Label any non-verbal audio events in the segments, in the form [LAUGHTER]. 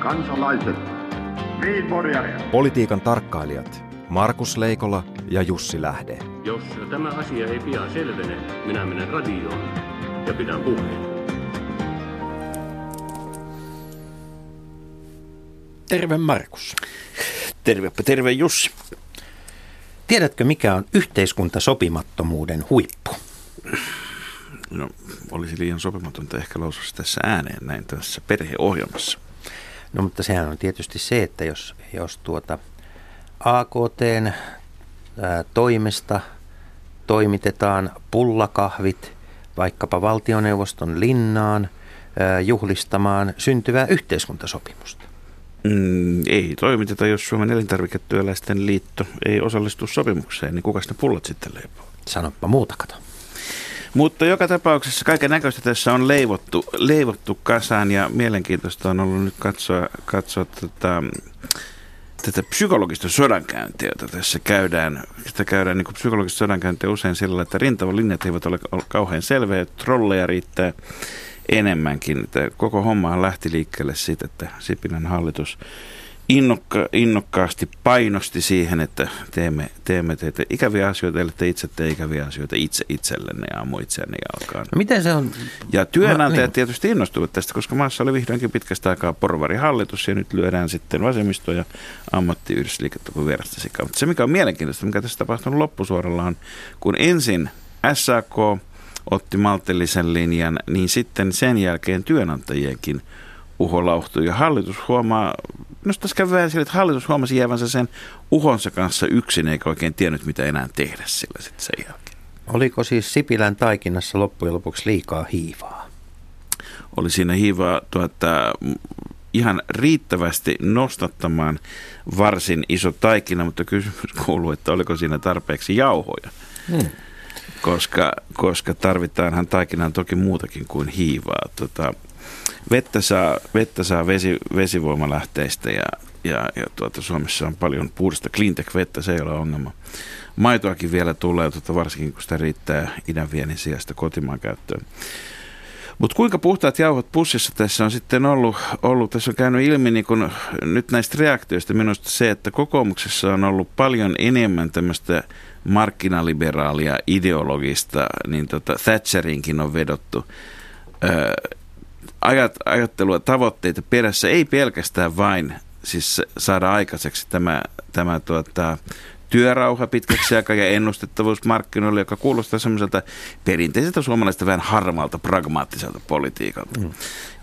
kansalaiset, Politiikan tarkkailijat Markus Leikola ja Jussi Lähde. Jos tämä asia ei pian selvene, minä menen radioon ja pidän puheen. Terve Markus. Tervepä terve Jussi. Tiedätkö mikä on yhteiskuntasopimattomuuden huippu? No, olisi liian sopimatonta ehkä lausua tässä ääneen näin tässä perheohjelmassa. No mutta sehän on tietysti se, että jos, jos tuota AKTn ää, toimesta toimitetaan pullakahvit vaikkapa valtioneuvoston linnaan ää, juhlistamaan syntyvää yhteiskuntasopimusta. Mm, ei toimiteta, jos Suomen elintarviketyöläisten liitto ei osallistu sopimukseen, niin kuka ne pullat sitten leipoo? Sanoppa muuta, kato. Mutta joka tapauksessa kaiken näköistä tässä on leivottu, leivottu kasaan ja mielenkiintoista on ollut nyt katsoa, katsoa tätä, tätä psykologista sodankäyntiä, jota tässä käydään. Sitä käydään niin psykologista sodankäyntiä usein sillä, että rintavalinjat eivät ole, kauhean selviä, trolleja riittää enemmänkin. Koko hommahan lähti liikkeelle siitä, että Sipilän hallitus innokka, innokkaasti painosti siihen, että teemme, teemme teitä ikäviä asioita, eli te itse tee ikäviä asioita itse itsellenne ja ammu itseänne jalkaan. No miten se on? Ja työnantajat Mä, niin. tietysti innostuivat tästä, koska maassa oli vihdoinkin pitkästä aikaa porvarihallitus ja nyt lyödään sitten vasemmisto ja ammattiyhdistysliikettä kuin vierästä sikaa. Mutta se mikä on mielenkiintoista, mikä tässä tapahtunut loppusuoralla on, kun ensin SAK otti maltillisen linjan, niin sitten sen jälkeen työnantajienkin uho lauhtui. Ja hallitus huomaa, tässä käy vähän sille, että hallitus huomasi jäävänsä sen uhonsa kanssa yksin, eikä oikein tiennyt, mitä enää tehdä sillä sitten sen jälkeen. Oliko siis Sipilän taikinassa loppujen lopuksi liikaa hiivaa? Oli siinä hiivaa tuota, ihan riittävästi nostattamaan varsin iso taikina, mutta kysymys kuuluu, että oliko siinä tarpeeksi jauhoja. Hmm. Koska, koska tarvitaanhan taikinaan toki muutakin kuin hiivaa. Tota, vettä saa, vettä saa vesi, vesivoimalähteistä ja, ja, ja tuota, Suomessa on paljon puhdasta cleantech-vettä, se ei ole ongelma. Maitoakin vielä tulee, tuota, varsinkin kun sitä riittää idän viennin sijasta kotimaan käyttöön. Mutta kuinka puhtaat jauhot pussissa tässä on sitten ollut, ollut tässä on käynyt ilmi niin kun nyt näistä reaktioista minusta se, että kokoomuksessa on ollut paljon enemmän tämmöistä markkinaliberaalia ideologista, niin tota Thatcherinkin on vedottu. Öö, ajattelua, tavoitteita perässä, ei pelkästään vain siis saada aikaiseksi tämä, tämä tuota, työrauha pitkäksi aikaa ja ennustettavuus markkinoille, joka kuulostaa semmoiselta perinteiseltä suomalaista vähän harmaalta, pragmaattiselta politiikalta. Mm.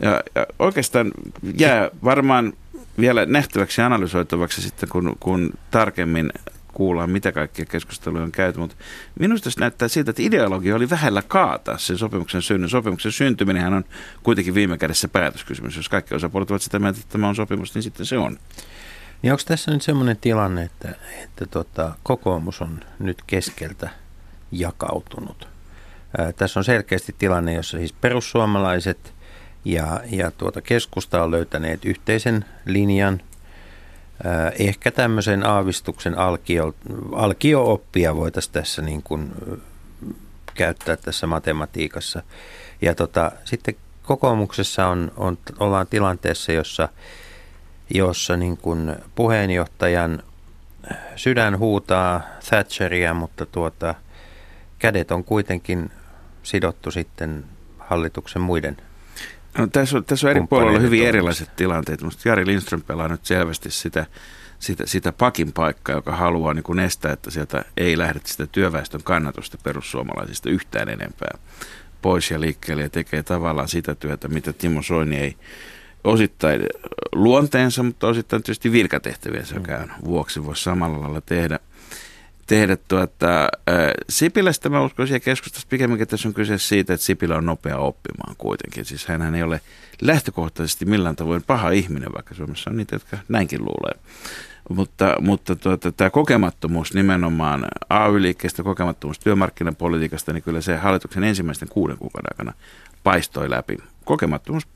Ja, ja oikeastaan jää varmaan vielä nähtäväksi ja analysoitavaksi sitten, kun, kun tarkemmin kuullaan, mitä kaikkia keskusteluja on käyty, mutta minusta se näyttää siltä, että ideologia oli vähällä kaataa sen sopimuksen synnyn. Sopimuksen syntyminen on kuitenkin viime kädessä päätöskysymys. Jos kaikki osapuolet ovat sitä mieltä, että tämä on sopimus, niin sitten se on. Niin onko tässä nyt semmoinen tilanne, että, että tota, kokoomus on nyt keskeltä jakautunut? Ää, tässä on selkeästi tilanne, jossa siis perussuomalaiset ja, ja tuota keskusta on löytäneet yhteisen linjan ehkä tämmöisen aavistuksen alkio, alkio-oppia voitaisiin tässä niin kuin käyttää tässä matematiikassa. Ja tota, sitten kokoomuksessa on, on, ollaan tilanteessa, jossa, jossa niin kuin puheenjohtajan sydän huutaa Thatcheria, mutta tuota, kädet on kuitenkin sidottu sitten hallituksen muiden No, tässä on, tässä on eri puolilla hyvin erilaiset tilanteet. Musta Jari Lindström pelaa nyt selvästi sitä, sitä, sitä pakin paikkaa, joka haluaa niin kuin estää, että sieltä ei lähde sitä työväestön kannatusta perussuomalaisista yhtään enempää pois ja liikkeelle ja tekee tavallaan sitä työtä, mitä Timo Soini ei osittain luonteensa, mutta osittain tietysti virkatehtäviensä mm. vuoksi voi samalla lailla tehdä tehdä tuota, Sipilästä mä uskoisin ja keskustasta pikemminkin tässä on kyse siitä, että Sipilä on nopea oppimaan kuitenkin. Siis hän ei ole lähtökohtaisesti millään tavoin paha ihminen, vaikka Suomessa on niitä, jotka näinkin luulee. Mutta, mutta tuota, tämä kokemattomuus nimenomaan AY-liikkeestä, kokemattomuus työmarkkinapolitiikasta, niin kyllä se hallituksen ensimmäisten kuuden kuukauden aikana paistoi läpi. Kokemattomuus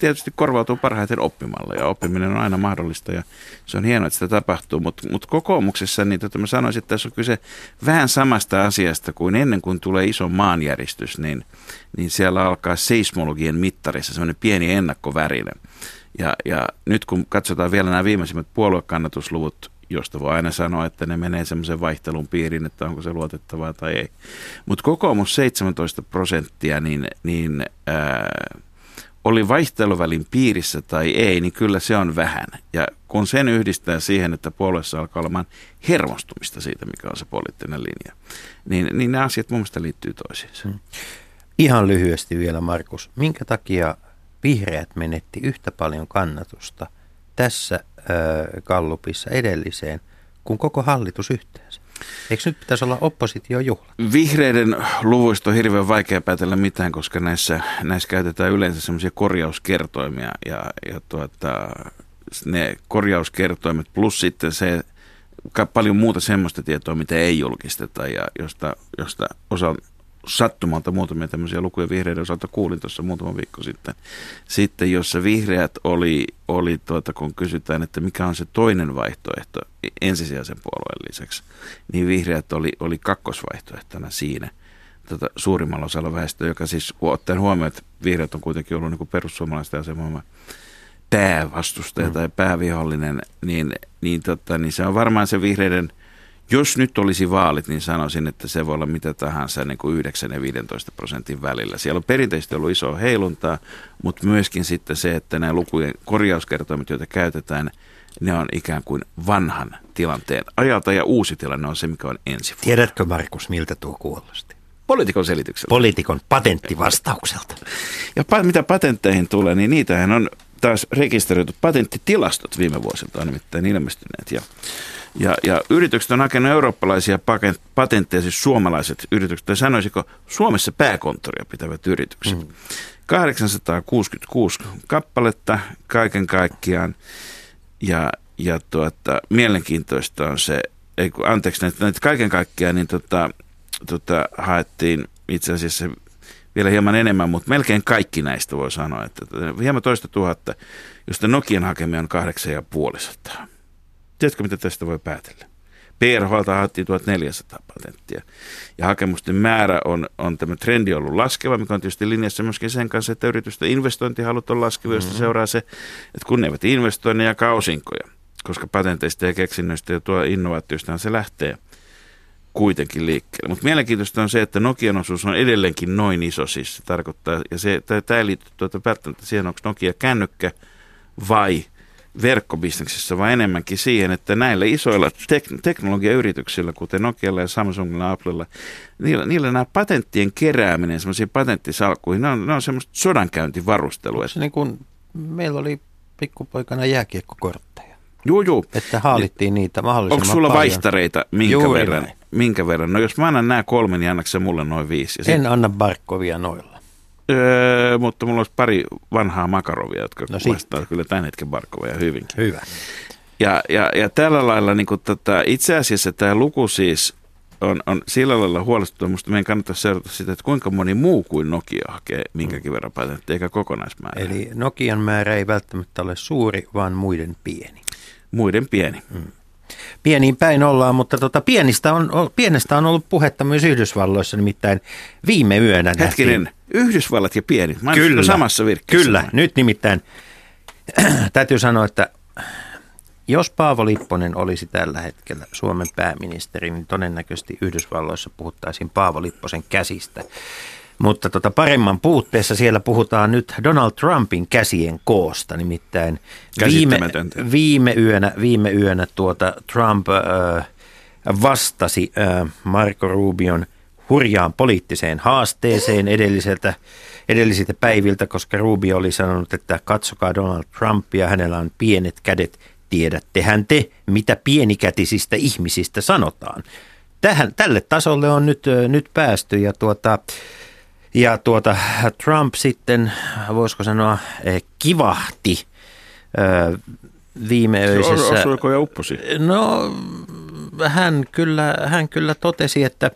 tietysti korvautuu parhaiten oppimalla ja oppiminen on aina mahdollista ja se on hienoa, että sitä tapahtuu, mutta mut kokoomuksessa niin tota mä sanoisin, että tässä on kyse vähän samasta asiasta kuin ennen kuin tulee iso maanjäristys, niin, niin siellä alkaa seismologien mittarissa semmoinen pieni ennakkovärinä. Ja, ja nyt kun katsotaan vielä nämä viimeisimmät puoluekannatusluvut, josta voi aina sanoa, että ne menee semmoisen vaihtelun piiriin, että onko se luotettavaa tai ei. Mutta kokoomus 17 prosenttia, niin, niin ää, oli vaihteluvälin piirissä tai ei, niin kyllä se on vähän. Ja kun sen yhdistää siihen, että puolueessa alkaa olemaan hermostumista siitä, mikä on se poliittinen linja, niin, niin nämä asiat mun mielestä liittyy toisiinsa. Hmm. Ihan lyhyesti vielä, Markus. Minkä takia vihreät menetti yhtä paljon kannatusta tässä äh, Gallupissa edelliseen kuin koko hallitus yhteensä? Eikö nyt pitäisi olla oppositiojuhla? Vihreiden luvuista on hirveän vaikea päätellä mitään, koska näissä, näissä käytetään yleensä semmoisia korjauskertoimia ja, ja tuota, ne korjauskertoimet plus sitten se paljon muuta semmoista tietoa, mitä ei julkisteta ja josta, josta osa sattumalta muutamia tämmöisiä lukuja vihreiden osalta kuulin tuossa muutama viikko sitten, sitten jossa vihreät oli, oli tuota, kun kysytään, että mikä on se toinen vaihtoehto ensisijaisen puolueen lisäksi, niin vihreät oli, oli kakkosvaihtoehtona siinä tuota, suurimmalla osalla väestöä, joka siis ottaen huomioon, että vihreät on kuitenkin ollut niin perussuomalaisten asemalla päävastustaja mm. tai päävihollinen, niin, niin, tota, niin se on varmaan se vihreiden – jos nyt olisi vaalit, niin sanoisin, että se voi olla mitä tahansa niin kuin 9 ja 15 prosentin välillä. Siellä on perinteisesti ollut iso heiluntaa, mutta myöskin sitten se, että nämä lukujen korjauskertoimet, joita käytetään, ne on ikään kuin vanhan tilanteen ajalta ja uusi tilanne on se, mikä on ensi vuonna. Tiedätkö Markus, miltä tuo kuulosti? Poliitikon selitykseltä. Poliitikon patenttivastaukselta. Ja pa- mitä patentteihin tulee, niin niitähän on taas rekisteröity patenttitilastot viime vuosilta on nimittäin ilmestyneet. Ja ja, ja yritykset on hakenut eurooppalaisia patentteja, siis suomalaiset yritykset, tai sanoisiko Suomessa pääkonttoria pitävät yritykset. Mm. 866 kappaletta kaiken kaikkiaan. Ja, ja tuota, mielenkiintoista on se, ei kun, anteeksi, näitä, näitä kaiken kaikkiaan niin tota, tota, haettiin itse asiassa vielä hieman enemmän, mutta melkein kaikki näistä voi sanoa, että hieman toista tuhatta, josta Nokian hakemia on kahdeksan ja puolisataa. Tiedätkö, mitä tästä voi päätellä? PRHlta haettiin 1400 patenttia. Ja hakemusten määrä on, on tämä trendi ollut laskeva, mikä on tietysti linjassa myöskin sen kanssa, että yritysten investointihalut on laskeva, josta mm-hmm. seuraa se, että kun ne eivät investoi, ne jakaa osinkoja. Koska patenteista ja keksinnöistä ja tuo innovaatioista se lähtee kuitenkin liikkeelle. Mutta mielenkiintoista on se, että Nokian osuus on edelleenkin noin iso, siis se tarkoittaa, ja se, tämä ei liity tuota välttämättä siihen, onko Nokia kännykkä vai – verkkobisneksessä, vaan enemmänkin siihen, että näillä isoilla tek- teknologiayrityksillä, kuten Nokialla ja Samsungilla, Applella, niillä, niillä nämä patenttien kerääminen semmoisiin patenttisalkkuihin, ne on, ne on semmoista sodankäyntivarustelua. Se niin kuin meillä oli pikkupoikana jääkiekkokortteja. Joo, joo. Että haalittiin niitä mahdollisimman Onko sulla paljon. vaihtareita minkä Juuri verran? Näin. Minkä verran? No jos mä annan nämä kolme, niin annaks mulle noin viisi. Ja en sit... anna Barkovia noilla. Öö, mutta mulla olisi pari vanhaa makarovia, jotka no kuvastaa kyllä tämän hetken Barkovia hyvinkin. Hyvä. Ja, ja, ja tällä lailla niin kuin tota, itse asiassa tämä luku siis on, on sillä lailla huolestuttava. Minusta meidän kannattaa seurata sitä, että kuinka moni muu kuin Nokia hakee minkäkin verran patentteja, eikä kokonaismäärä. Eli Nokian määrä ei välttämättä ole suuri, vaan muiden pieni. Muiden pieni. Mm pieniin päin ollaan, mutta tota, pienistä on, pienestä on ollut puhetta myös Yhdysvalloissa, nimittäin viime yönä Hetkinen, nähtiin. Yhdysvallat ja pieni, kyllä, samassa virkkeessä. Kyllä, nyt nimittäin [CLEARS THROAT] täytyy sanoa, että jos Paavo Lipponen olisi tällä hetkellä Suomen pääministeri, niin todennäköisesti Yhdysvalloissa puhuttaisiin Paavo Lipposen käsistä. Mutta tota paremman puutteessa siellä puhutaan nyt Donald Trumpin käsien koosta, nimittäin viime, viime yönä, viime yönä tuota Trump äh, vastasi äh, Marco Rubion hurjaan poliittiseen haasteeseen edelliseltä, edellisiltä päiviltä, koska Rubio oli sanonut, että katsokaa Donald Trumpia, hänellä on pienet kädet, tiedättehän te, mitä pienikätisistä ihmisistä sanotaan. Tähän, tälle tasolle on nyt, nyt päästy ja tuota, ja tuota, Trump sitten, voisiko sanoa, eh, kivahti viimeöisessä... Osuiko ja upposi? No, hän kyllä, hän kyllä totesi, että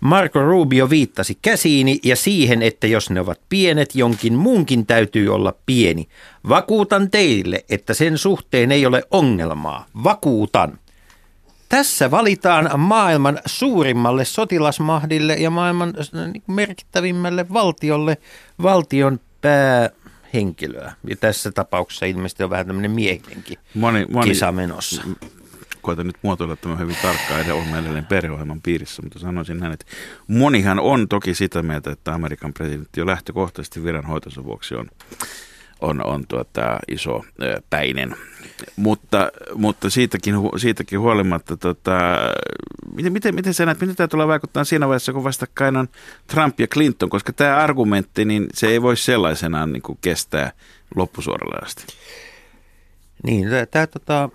Marco Rubio viittasi käsiini ja siihen, että jos ne ovat pienet, jonkin muunkin täytyy olla pieni. Vakuutan teille, että sen suhteen ei ole ongelmaa. Vakuutan. Tässä valitaan maailman suurimmalle sotilasmahdille ja maailman äh, niin merkittävimmälle valtiolle valtion henkilöä. Ja tässä tapauksessa ilmeisesti on vähän tämmöinen miehenkin Moni, moni, kisa menossa. koitan nyt muotoilla tämän hyvin tarkkaan, ja on edelleen perheohjelman piirissä, mutta sanoisin näin, että monihan on toki sitä mieltä, että Amerikan presidentti jo lähtökohtaisesti viranhoitonsa vuoksi on, on, on tuota, iso päinen. Mutta, mutta siitäkin, siitäkin huolimatta, tota, miten, miten, miten sä näet, miten tämä tulee vaikuttaa siinä vaiheessa, kun vastakkain on Trump ja Clinton, koska tämä argumentti, niin se ei voi sellaisenaan niin kuin kestää loppusuoralle asti. Niin, tämä tota,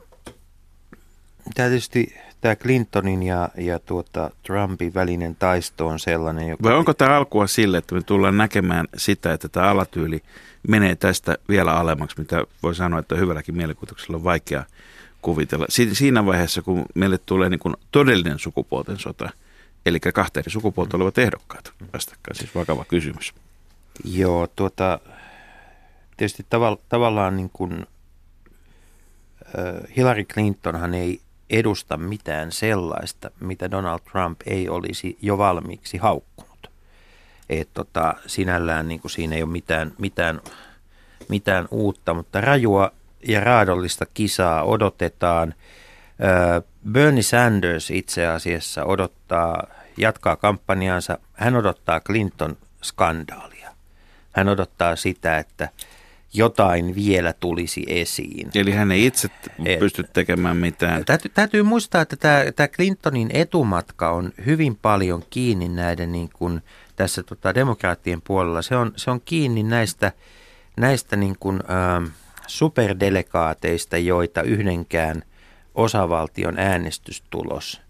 tietysti tämä Clintonin ja, ja tuota Trumpin välinen taisto on sellainen, joka... Vai onko tämä alkua sille, että me tullaan näkemään sitä, että tämä alatyyli menee tästä vielä alemmaksi, mitä voi sanoa, että hyvälläkin mielikuvituksella on vaikea kuvitella. Si- siinä vaiheessa, kun meille tulee niin kuin todellinen sukupuolten sota, eli kahta eri sukupuolta olevat ehdokkaat vastakkain, siis vakava kysymys. Joo, tuota, tietysti tavall- tavallaan niin kuin, äh, Hillary Clintonhan ei edusta mitään sellaista, mitä Donald Trump ei olisi jo valmiiksi haukkunut. Et tota, sinällään niin kuin siinä ei ole mitään, mitään, mitään uutta, mutta rajua ja raadollista kisaa odotetaan. Bernie Sanders itse asiassa odottaa, jatkaa kampanjaansa. Hän odottaa Clinton-skandaalia. Hän odottaa sitä, että jotain vielä tulisi esiin. Eli hän ei itse Et- pysty tekemään mitään. Täytyy, täytyy muistaa, että tämä, tämä Clintonin etumatka on hyvin paljon kiinni näiden niin kuin tässä tota, demokraattien puolella. Se on, se on kiinni näistä, näistä niin kuin, ähm, superdelegaateista, joita yhdenkään osavaltion äänestystulos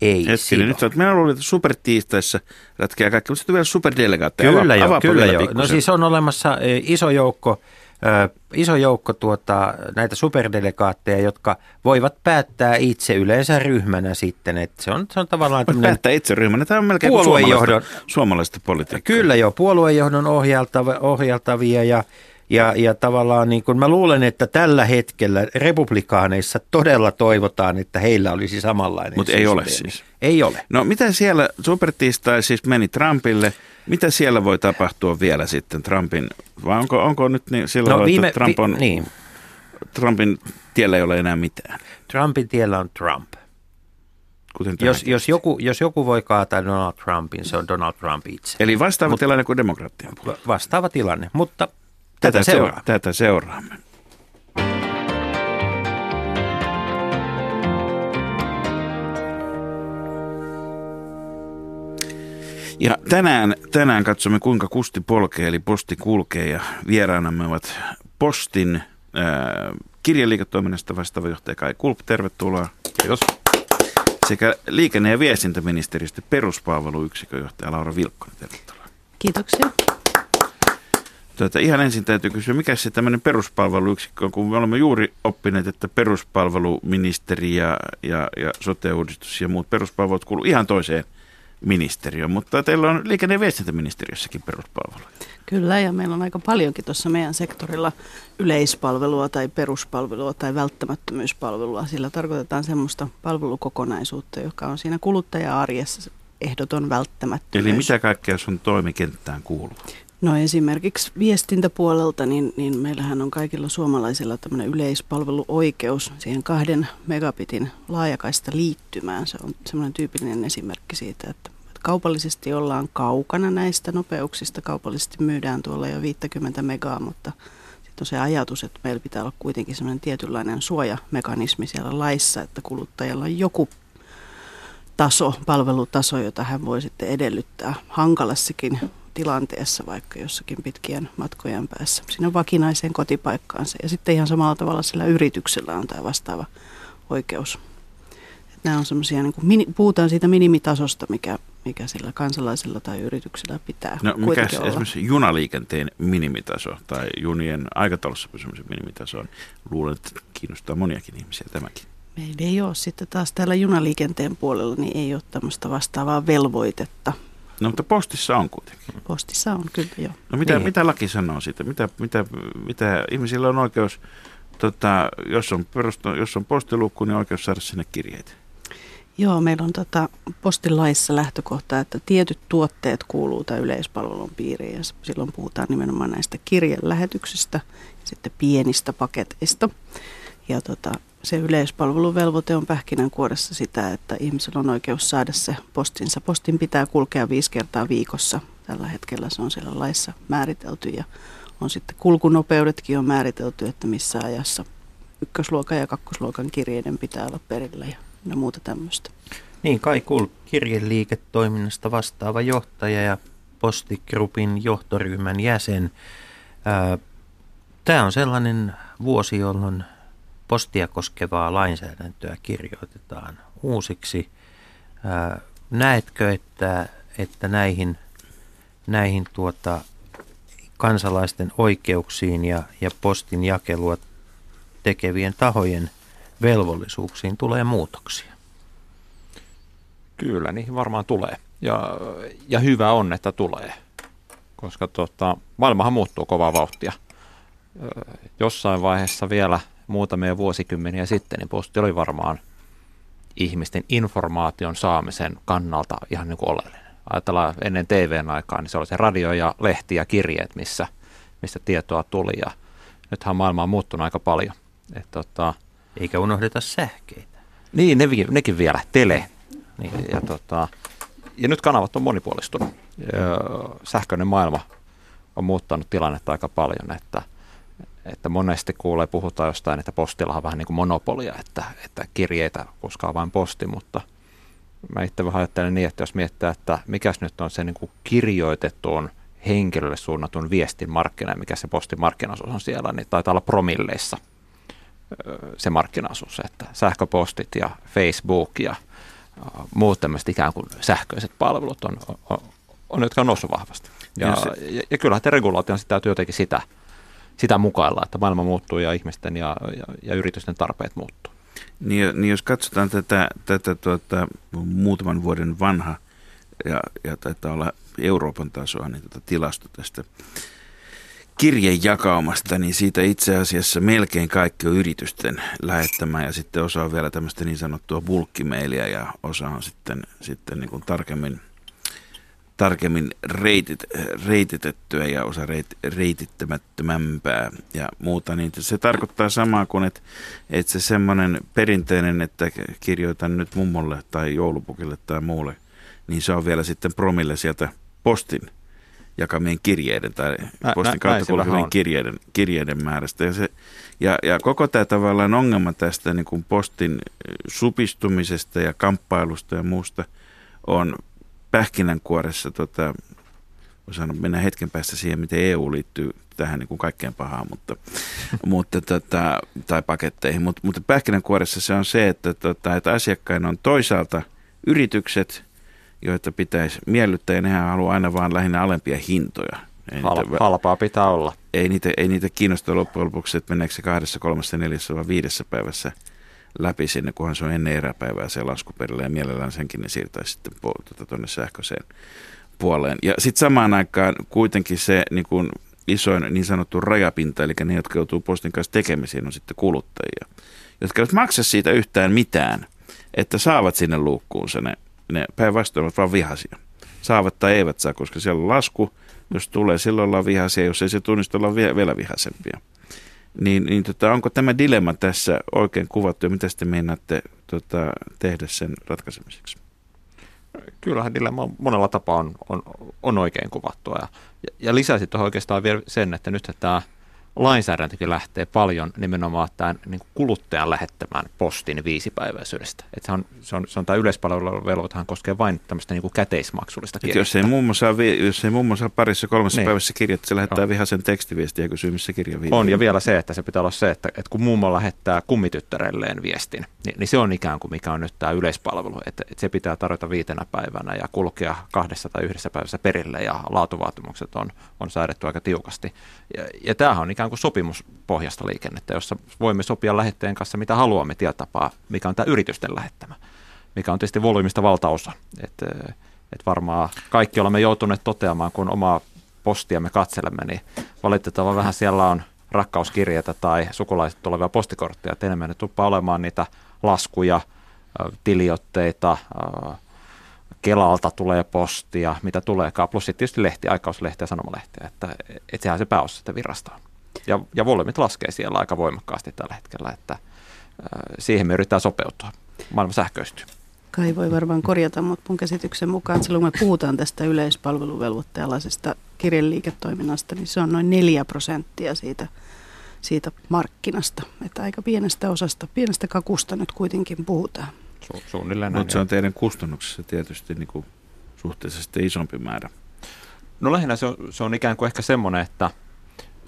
ei Hetkinen, nyt oot, minä luulin, että supertiistaissa ratkeaa kaikki, mutta sitten vielä superdelegaatteja. Kyllä Avaa- jo, kyllä jo. No siis on olemassa e, iso joukko, ö, iso joukko tuota, näitä superdelegaatteja, jotka voivat päättää itse yleensä ryhmänä sitten, että se on, se on tavallaan Voit tämmöinen päättää itse ryhmänä. Tämä on melkein Puoluejohdon- suomalaista, politiikkaa. Kyllä jo, puoluejohdon ohjaltava, ohjaltavia ja, ja, ja tavallaan niin kuin mä luulen, että tällä hetkellä republikaaneissa todella toivotaan, että heillä olisi samanlainen Mut ei ole siis. Ei ole. No mitä siellä, supertiistai siis meni Trumpille, mitä siellä voi tapahtua vielä sitten Trumpin, vai onko, onko nyt niin sillä No viime, että Trump on, vi, niin, Trumpin tiellä ei ole enää mitään, Trumpin tiellä on Trump. kuten Jos, jos, joku, jos joku voi kaataa Donald Trumpin, se on Donald Trump itse. Eli vastaava tilanne kuin demokraattien puolella. Va- Vastaava tilanne, mutta tätä, seuraa. Tätä seuraamme. Ja tänään, tänään katsomme, kuinka kusti polkee, eli posti kulkee, ja vieraanamme ovat Postin äh, kirjaliiketoiminnasta vastaava johtaja Kai Kulp, tervetuloa. Kiitos. Sekä liikenne- ja viestintäministeriöstä peruspalveluyksikön johtaja Laura Vilkkonen, tervetuloa. Kiitoksia. Tuota, ihan ensin täytyy kysyä, mikä se tämmöinen peruspalveluyksikkö on, kun me olemme juuri oppineet, että peruspalveluministeri ja, ja, ja sote-uudistus ja muut peruspalvelut kuuluu ihan toiseen ministeriöön, mutta teillä on liikenne- ja viestintäministeriössäkin peruspalveluja. Kyllä, ja meillä on aika paljonkin tuossa meidän sektorilla yleispalvelua tai peruspalvelua tai välttämättömyyspalvelua. Sillä tarkoitetaan semmoista palvelukokonaisuutta, joka on siinä kuluttaja-arjessa ehdoton välttämättömyys. Eli mitä kaikkea sun toimikenttään kuuluu? No esimerkiksi viestintäpuolelta, niin, niin meillähän on kaikilla suomalaisilla tämmöinen yleispalveluoikeus siihen kahden megabitin laajakaista liittymään. Se on semmoinen tyypillinen esimerkki siitä, että kaupallisesti ollaan kaukana näistä nopeuksista. Kaupallisesti myydään tuolla jo 50 megaa, mutta sitten on se ajatus, että meillä pitää olla kuitenkin semmoinen tietynlainen suojamekanismi siellä laissa, että kuluttajalla on joku taso, palvelutaso, jota hän voi sitten edellyttää hankalassakin tilanteessa, vaikka jossakin pitkien matkojen päässä, sinne vakinaiseen kotipaikkaansa. Ja sitten ihan samalla tavalla sillä yrityksellä on tämä vastaava oikeus. Et nämä on semmoisia, niin mini, puhutaan siitä minimitasosta, mikä, mikä sillä kansalaisella tai yrityksellä pitää No mikä olla. esimerkiksi junaliikenteen minimitaso tai junien aikataulussa pysymisen minimitaso on? Luulen, että kiinnostaa moniakin ihmisiä tämäkin. Meillä ei ole sitten taas täällä junaliikenteen puolella, niin ei ole tämmöistä vastaavaa velvoitetta. No mutta postissa on kuitenkin. Postissa on kyllä jo. No mitä, Niin. mitä laki sanoo siitä? Mitä, mitä, mitä ihmisillä on oikeus, tota, jos, on perustu, jos on postilukku, niin oikeus saada sinne kirjeitä? Joo, meillä on tota postilaissa lähtökohta, että tietyt tuotteet kuuluu tämän yleispalvelun piiriin ja silloin puhutaan nimenomaan näistä kirjelähetyksistä ja sitten pienistä paketeista. Ja tota, se yleispalveluvelvoite on pähkinänkuoressa sitä, että ihmisellä on oikeus saada se postinsa. Postin pitää kulkea viisi kertaa viikossa. Tällä hetkellä se on siellä laissa määritelty ja on sitten kulkunopeudetkin on määritelty, että missä ajassa ykkösluokan ja kakkosluokan kirjeiden pitää olla perillä ja, ja muuta tämmöistä. Niin, Kai Kul, kirjeliiketoiminnasta vastaava johtaja ja Postigrupin johtoryhmän jäsen. Tämä on sellainen vuosi, jolloin postia koskevaa lainsäädäntöä kirjoitetaan uusiksi. Näetkö, että, että näihin, näihin tuota, kansalaisten oikeuksiin ja, ja postin jakelua tekevien tahojen velvollisuuksiin tulee muutoksia? Kyllä, niihin varmaan tulee. Ja, ja hyvä on, että tulee, koska tota, maailmahan muuttuu kovaa vauhtia. Jossain vaiheessa vielä muutamia vuosikymmeniä sitten, niin posti oli varmaan ihmisten informaation saamisen kannalta ihan niin kuin oleellinen. Ajatellaan ennen TVn aikaa, niin se oli se radio ja lehti ja kirjeet, missä, missä tietoa tuli. Ja nythän maailma on muuttunut aika paljon. Et tota, Eikä unohdeta sähkeitä. Niin, ne, nekin vielä. Tele. Niin, ja, tota, ja nyt kanavat on monipuolistunut. Sähköinen maailma on muuttanut tilannetta aika paljon, että, että monesti kuulee, puhutaan jostain, että postilla on vähän niin kuin monopolia, että, että kirjeitä koskaan vain posti, mutta mä itse vähän ajattelen niin, että jos miettii, että mikäs nyt on se niin kuin kirjoitettuun henkilölle suunnatun viestin markkina, mikä se postin markkinaosuus on siellä, niin taitaa olla promilleissa se markkinaosuus, että sähköpostit ja Facebook ja muut tämmöiset ikään kuin sähköiset palvelut on, on, on jotka on noussut vahvasti. Ja, ja, se, ja, ja kyllähän te regulaation sitä täytyy jotenkin sitä, sitä mukailla, että maailma muuttuu ja ihmisten ja, ja, ja yritysten tarpeet muuttuu. Niin, niin jos katsotaan tätä, tätä tuota, muutaman vuoden vanha ja, ja taitaa olla Euroopan tasoa, niin tätä tilasto tästä kirjejakaumasta, niin siitä itse asiassa melkein kaikki on yritysten lähettämään ja sitten osa on vielä tämmöistä niin sanottua bulkkimailia ja osa on sitten, sitten niin kuin tarkemmin, tarkemmin reitit, reititettyä ja osa reit, reitittämättömämpää ja muuta. Niin se tarkoittaa samaa kuin, että, että se semmoinen perinteinen, että kirjoitan nyt mummolle tai joulupukille tai muulle, niin se on vielä sitten promille sieltä postin jakamien kirjeiden tai nä, postin kautta kulkevien kirjeiden, kirjeiden määrästä. Ja, se, ja, ja koko tämä tavallaan ongelma tästä niin kuin postin supistumisesta ja kamppailusta ja muusta on pähkinänkuoressa, tota, sanoa, mennä hetken päästä siihen, miten EU liittyy tähän niin kuin kaikkeen pahaan, mutta, [LAUGHS] mutta tota, tai paketteihin, mutta, mutta pähkinänkuoressa se on se, että, tota, että asiakkaina on toisaalta yritykset – joita pitäisi miellyttää, ja nehän haluaa aina vaan lähinnä alempia hintoja. Ei Hal- niitä, halpaa pitää olla. Ei niitä, ei niitä kiinnosta loppujen lopuksi, että meneekö se kahdessa, kolmessa, neljässä vai viidessä päivässä läpi sinne, kunhan se on ennen eräpäivää se laskuperillä, ja mielellään senkin ne siirtäisi sitten tuonne tuota, sähköiseen puoleen. Ja sitten samaan aikaan kuitenkin se niin kun isoin niin sanottu rajapinta, eli ne, jotka joutuu postin kanssa tekemisiin, on sitten kuluttajia, jotka eivät maksa siitä yhtään mitään, että saavat sinne luukkuunsa ne ne päinvastoin ovat vaan vihaisia. Saavat tai eivät saa, koska siellä on lasku. Jos tulee, silloin ollaan vihaisia. Jos ei se tunnista, ollaan vielä, vihaisempia. Niin, niin tota, onko tämä dilemma tässä oikein kuvattu ja mitä te meinaatte tota, tehdä sen ratkaisemiseksi? Kyllähän dilemma monella tapaa on, on, on oikein kuvattua. Ja, ja lisäisin tuohon oikeastaan vielä sen, että nyt tämä lainsäädäntökin lähtee paljon nimenomaan tämän niin kuluttajan lähettämään postin viisipäiväisyydestä. Että se on, se on, se on tämä yleispalveluvelvoitehan koskee vain tämmöistä niin käteismaksullista kirjettä. Jos ei mummo saa, jos ei mummo saa parissa kolmessa niin. päivässä kirjettä, se lähettää vihaisen tekstiviestiä kysyy, missä kirja viipyy. On, ja vielä se, että se pitää olla se, että, että kun mummo lähettää kummityttärelleen viestin, niin, niin se on ikään kuin mikä on nyt tämä yleispalvelu. Että, että se pitää tarjota viitenä päivänä ja kulkea kahdessa tai yhdessä päivässä perille ja laatuvaatimukset on, on säädetty aika tiukasti. Ja, ja tämähän on ikään kuin sopimuspohjasta liikennettä, jossa voimme sopia lähetteen kanssa mitä haluamme tietapaa, mikä on tämä yritysten lähettämä, mikä on tietysti volyymista valtaosa. Et, et varmaan kaikki olemme joutuneet toteamaan, kun omaa postiamme katselemme, niin valitettavasti vähän siellä on rakkauskirjeitä tai sukulaiset tulevia postikortteja, että enemmän ne tuppaa olemaan niitä laskuja, tiliotteita, Kelalta tulee postia, mitä tuleekaan, plus sitten tietysti lehti, aikauslehti ja sanomalehtiä, että, että sehän se pääosa sitä virrasta on. Ja, ja volyymit laskee siellä aika voimakkaasti tällä hetkellä, että siihen me yritetään sopeutua. Maailma sähköistyy. Kai voi varmaan korjata, mutta mun käsityksen mukaan silloin kun me puhutaan tästä yleispalveluvelvoittealaisesta kirjeliiketoiminnasta, niin se on noin 4 prosenttia siitä, siitä markkinasta. Että aika pienestä osasta, pienestä kakusta nyt kuitenkin puhutaan. Su- suunnilleen Mutta se on teidän kustannuksessa tietysti niin kuin suhteellisesti isompi määrä. No lähinnä se on, se on ikään kuin ehkä semmoinen, että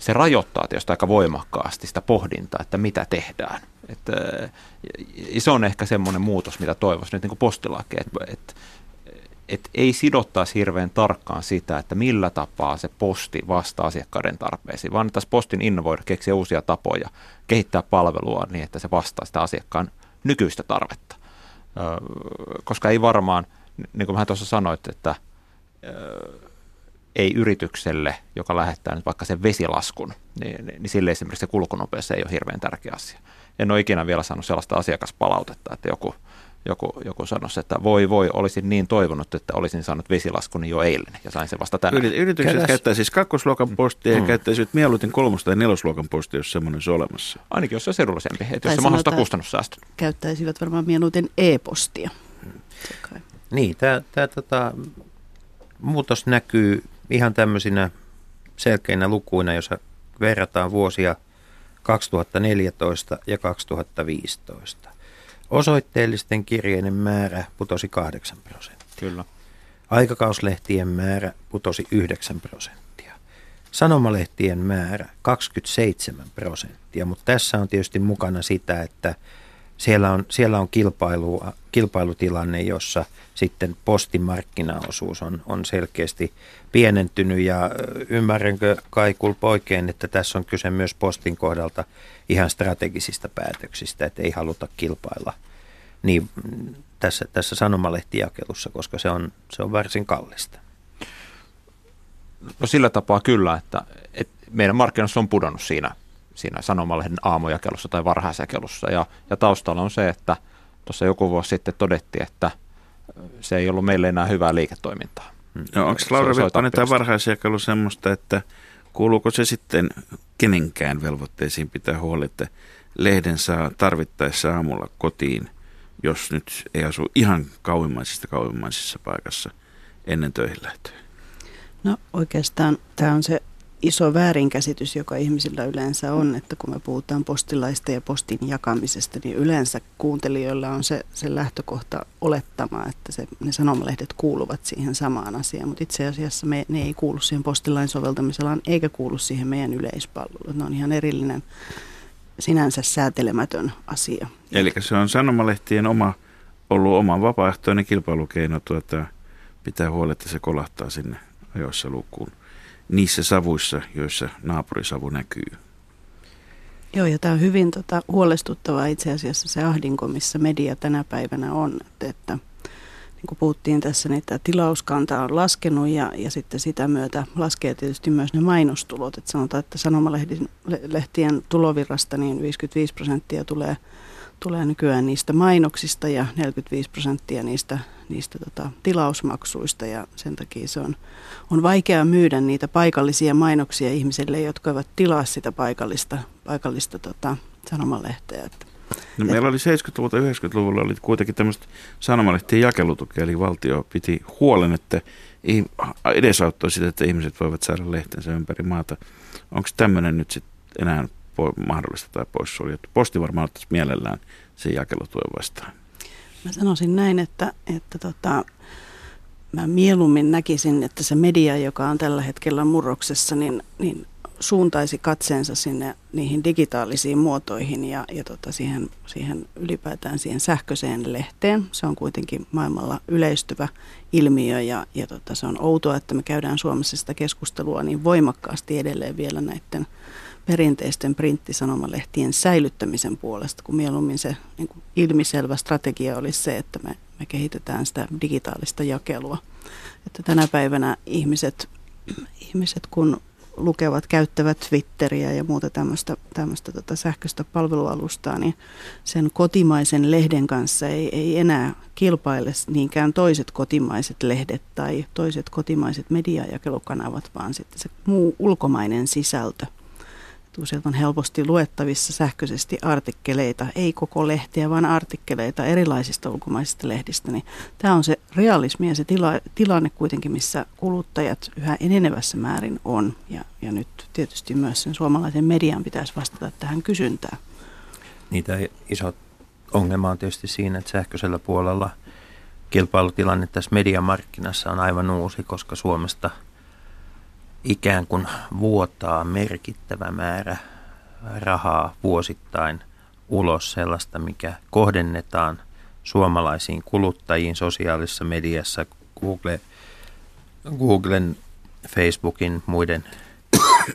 se rajoittaa tietysti aika voimakkaasti sitä pohdintaa, että mitä tehdään. Että, se on ehkä semmoinen muutos, mitä toivoisin nyt niin postilaki, että, että, että ei sidottaisi hirveän tarkkaan sitä, että millä tapaa se posti vastaa asiakkaiden tarpeisiin, vaan että postin innovoida, keksiä uusia tapoja, kehittää palvelua niin, että se vastaa sitä asiakkaan nykyistä tarvetta. Koska ei varmaan, niin kuin mä tuossa sanoit, että ei yritykselle, joka lähettää nyt vaikka sen vesilaskun, niin, niin, niin sille esimerkiksi se kulkunopeus ei ole hirveän tärkeä asia. En ole ikinä vielä saanut sellaista asiakaspalautetta, että joku, joku, joku sanoisi, että voi voi, olisin niin toivonut, että olisin saanut vesilaskuni jo eilen ja sain sen vasta tänään. Yritykset Käräs... käyttää siis kakkosluokan postia mm. ja käyttäisivät mieluiten kolmosta tai nelosluokan postia, jos semmoinen olisi olemassa. Ainakin jos se on sedullisempi, että jos se mahdollistaa kustannussäästöt. Käyttäisivät varmaan mieluiten e-postia. Mm. Niin, tämä tota, muutos näkyy ihan tämmöisinä selkeinä lukuina, jos verrataan vuosia 2014 ja 2015. Osoitteellisten kirjeiden määrä putosi 8 prosenttia. Kyllä. Aikakauslehtien määrä putosi 9 prosenttia. Sanomalehtien määrä 27 prosenttia, mutta tässä on tietysti mukana sitä, että siellä on, siellä on kilpailua, kilpailutilanne, jossa sitten postimarkkinaosuus on, on selkeästi pienentynyt ja ymmärränkö Kai Kulpo oikein, että tässä on kyse myös postin kohdalta ihan strategisista päätöksistä, että ei haluta kilpailla niin tässä, tässä sanomalehtijakelussa, koska se on, se on varsin kallista. No sillä tapaa kyllä, että, että meidän markkinoissa on pudonnut siinä siinä sanomalehden aamujakelussa tai varhaisjakelussa. Ja, ja taustalla on se, että tuossa joku vuosi sitten todettiin, että se ei ollut meille enää hyvää liiketoimintaa. No, onko Laura Vilppanen tämä varhaisjakelu semmoista, että kuuluuko se sitten kenenkään velvoitteisiin pitää huoli, että lehden saa tarvittaessa aamulla kotiin, jos nyt ei asu ihan kauimmaisista kauimmaisissa paikassa ennen töihin lähtöä? No oikeastaan tämä on se iso väärinkäsitys, joka ihmisillä yleensä on, että kun me puhutaan postilaista ja postin jakamisesta, niin yleensä kuuntelijoilla on se, se lähtökohta olettama, että se, ne sanomalehdet kuuluvat siihen samaan asiaan, mutta itse asiassa me, ne ei kuulu siihen postilain soveltamisalaan eikä kuulu siihen meidän yleispalveluun. Ne on ihan erillinen sinänsä säätelemätön asia. Eli se on sanomalehtien oma, ollut oma vapaaehtoinen kilpailukeino tuota, pitää huolta, että se kolahtaa sinne ajoissa lukuun niissä savuissa, joissa naapurisavu näkyy. Joo, ja tämä on hyvin tota, huolestuttavaa itse asiassa se ahdinko, missä media tänä päivänä on. Että, että niin kuin puhuttiin tässä, niin tämä tilauskanta on laskenut ja, ja sitten sitä myötä laskee tietysti myös ne mainostulot. Että sanotaan, että sanomalehtien tulovirrasta niin 55 prosenttia tulee – tulee nykyään niistä mainoksista ja 45 prosenttia niistä, niistä tota, tilausmaksuista ja sen takia se on, on vaikea myydä niitä paikallisia mainoksia ihmisille, jotka eivät tilaa sitä paikallista, paikallista tota, sanomalehteä. Että, no, meillä oli 70-luvulta 90-luvulla oli kuitenkin tämmöistä sanomalehtien jakelutukea, eli valtio piti huolen, että edesauttoi sitä, että ihmiset voivat saada lehtensä ympäri maata. Onko tämmöinen nyt sitten enää mahdollista tai poissuljettu. Posti varmaan ottaisi mielellään sen jakelutuen vastaan. Mä sanoisin näin, että, että tota, mä mieluummin näkisin, että se media, joka on tällä hetkellä murroksessa, niin, niin suuntaisi katseensa sinne niihin digitaalisiin muotoihin ja, ja tota siihen, siihen ylipäätään siihen sähköiseen lehteen. Se on kuitenkin maailmalla yleistyvä ilmiö ja, ja tota, se on outoa, että me käydään Suomessa sitä keskustelua niin voimakkaasti edelleen vielä näiden perinteisten printtisanomalehtien säilyttämisen puolesta, kun mieluummin se niin kuin ilmiselvä strategia olisi se, että me, me kehitetään sitä digitaalista jakelua. Että tänä päivänä ihmiset, ihmiset kun lukevat, käyttävät Twitteriä ja muuta tämmöistä, tämmöistä tota sähköistä palvelualustaa, niin sen kotimaisen lehden kanssa ei, ei enää kilpaile niinkään toiset kotimaiset lehdet tai toiset kotimaiset mediajakelukanavat, vaan sitten se muu ulkomainen sisältö – Useilta on helposti luettavissa sähköisesti artikkeleita, ei koko lehtiä, vaan artikkeleita erilaisista ulkomaisista lehdistä. Niin tämä on se realismi ja se tila, tilanne kuitenkin, missä kuluttajat yhä enenevässä määrin on. Ja, ja nyt tietysti myös sen suomalaisen median pitäisi vastata tähän kysyntään. Niitä iso ongelma on tietysti siinä, että sähköisellä puolella kilpailutilanne tässä mediamarkkinassa on aivan uusi, koska Suomesta – ikään kuin vuotaa merkittävä määrä rahaa vuosittain ulos sellaista, mikä kohdennetaan suomalaisiin kuluttajiin sosiaalisessa mediassa, Google, Googlen, Facebookin, muiden,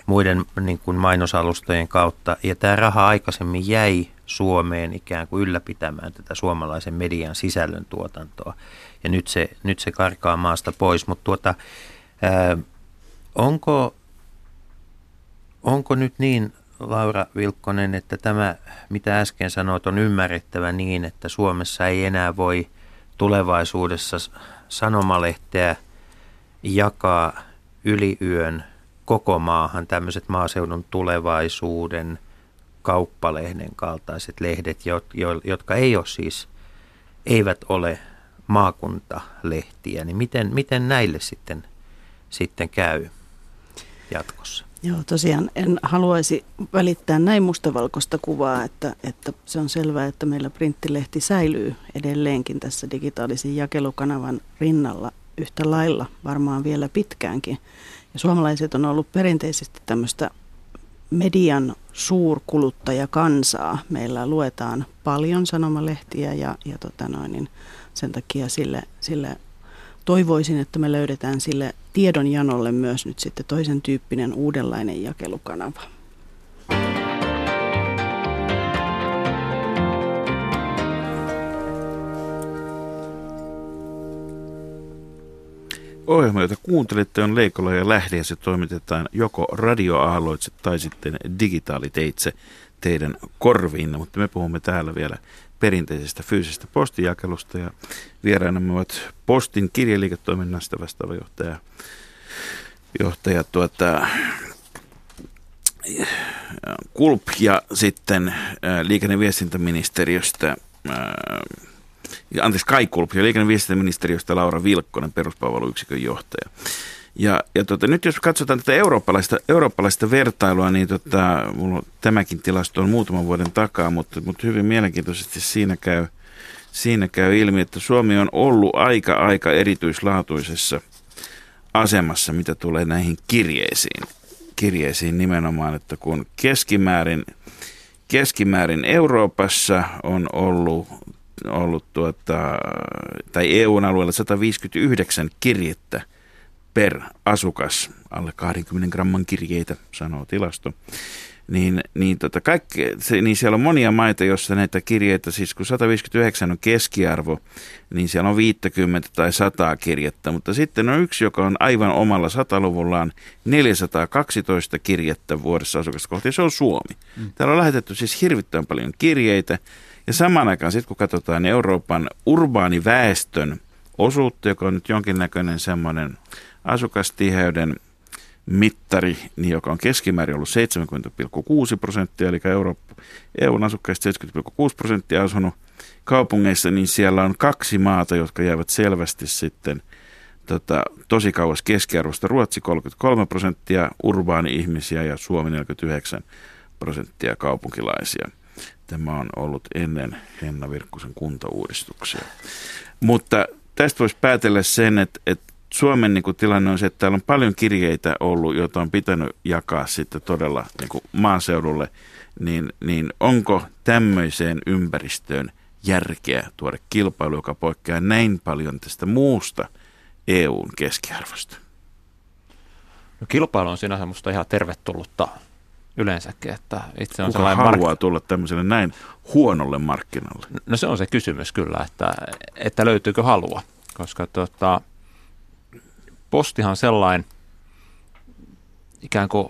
muiden niin kuin mainosalustojen kautta. Ja tämä raha aikaisemmin jäi Suomeen ikään kuin ylläpitämään tätä suomalaisen median sisällön tuotantoa. Ja nyt se, nyt se karkaa maasta pois. Mutta tuota, ää, Onko, onko nyt niin, Laura Vilkkonen, että tämä, mitä äsken sanoit, on ymmärrettävä niin, että Suomessa ei enää voi tulevaisuudessa sanomalehteä jakaa yliyön koko maahan tämmöiset maaseudun tulevaisuuden kauppalehden kaltaiset lehdet, jotka ei ole siis, eivät ole maakuntalehtiä, niin miten, miten näille sitten, sitten käy? Jatkossa? Joo, tosiaan en haluaisi välittää näin mustavalkoista kuvaa, että, että se on selvää, että meillä printtilehti säilyy edelleenkin tässä digitaalisen jakelukanavan rinnalla yhtä lailla varmaan vielä pitkäänkin. Ja suomalaiset on ollut perinteisesti tämmöistä median suurkuluttajakansaa. Meillä luetaan paljon sanomalehtiä ja, ja tota noin, niin sen takia sille, sille toivoisin, että me löydetään sille tiedonjanolle myös nyt sitten toisen tyyppinen uudenlainen jakelukanava. Ohjelma, jota kuuntelette, on Leikola ja Lähde ja se toimitetaan joko radioaaloitse tai sitten digitaaliteitse teidän korviin, mutta me puhumme täällä vielä perinteisestä fyysisestä postijakelusta ja vieraanamme ovat Postin kirjeliiketoiminnasta vastaava johtaja, johtaja tuota, Kulp ja sitten liikenne- ja viestintäministeriöstä anteeksi, Kai Kulp ja liikenne- ja viestintäministeriöstä Laura Vilkkonen, peruspalveluyksikön johtaja. Ja, ja tota, nyt jos katsotaan tätä eurooppalaista, eurooppalaista vertailua, niin tota, mulla tämäkin tilasto on muutaman vuoden takaa, mutta, mutta hyvin mielenkiintoisesti siinä käy, siinä käy ilmi, että Suomi on ollut aika aika erityislaatuisessa asemassa, mitä tulee näihin kirjeisiin. Kirjeisiin nimenomaan, että kun keskimäärin, keskimäärin Euroopassa on ollut, ollut tuota, tai EUn alueella 159 kirjettä – per asukas, alle 20 gramman kirjeitä, sanoo tilasto, niin, niin, tota kaikki, se, niin siellä on monia maita, joissa näitä kirjeitä, siis kun 159 on keskiarvo, niin siellä on 50 tai 100 kirjettä, mutta sitten on yksi, joka on aivan omalla sataluvullaan 412 kirjettä vuodessa asukasta kohti, ja se on Suomi. Mm. Täällä on lähetetty siis hirvittävän paljon kirjeitä, ja samaan aikaan sitten kun katsotaan Euroopan urbaaniväestön osuutta, joka on nyt jonkinnäköinen semmoinen asukastiheyden mittari, niin joka on keskimäärin ollut 70,6 prosenttia, eli Eurooppa, EUn asukkaista 70,6 prosenttia asunut kaupungeissa, niin siellä on kaksi maata, jotka jäävät selvästi sitten tota, tosi kauas keskiarvosta. Ruotsi 33 prosenttia urbaani-ihmisiä ja Suomi 49 prosenttia kaupunkilaisia. Tämä on ollut ennen Henna Virkkusen kuntauudistuksia. Mutta tästä voisi päätellä sen, että, että Suomen niin kuin, tilanne on se, että täällä on paljon kirjeitä ollut, joita on pitänyt jakaa sitten todella niin kuin, maaseudulle, niin, niin onko tämmöiseen ympäristöön järkeä tuoda kilpailu, joka poikkeaa näin paljon tästä muusta EUn keskiarvosta? No, kilpailu on sinänsä minusta ihan tervetullutta yleensäkin. Että itse on Kuka haluaa mark... tulla tämmöiselle näin huonolle markkinalle? No se on se kysymys kyllä, että, että löytyykö halua, koska tota, postihan sellainen ikään kuin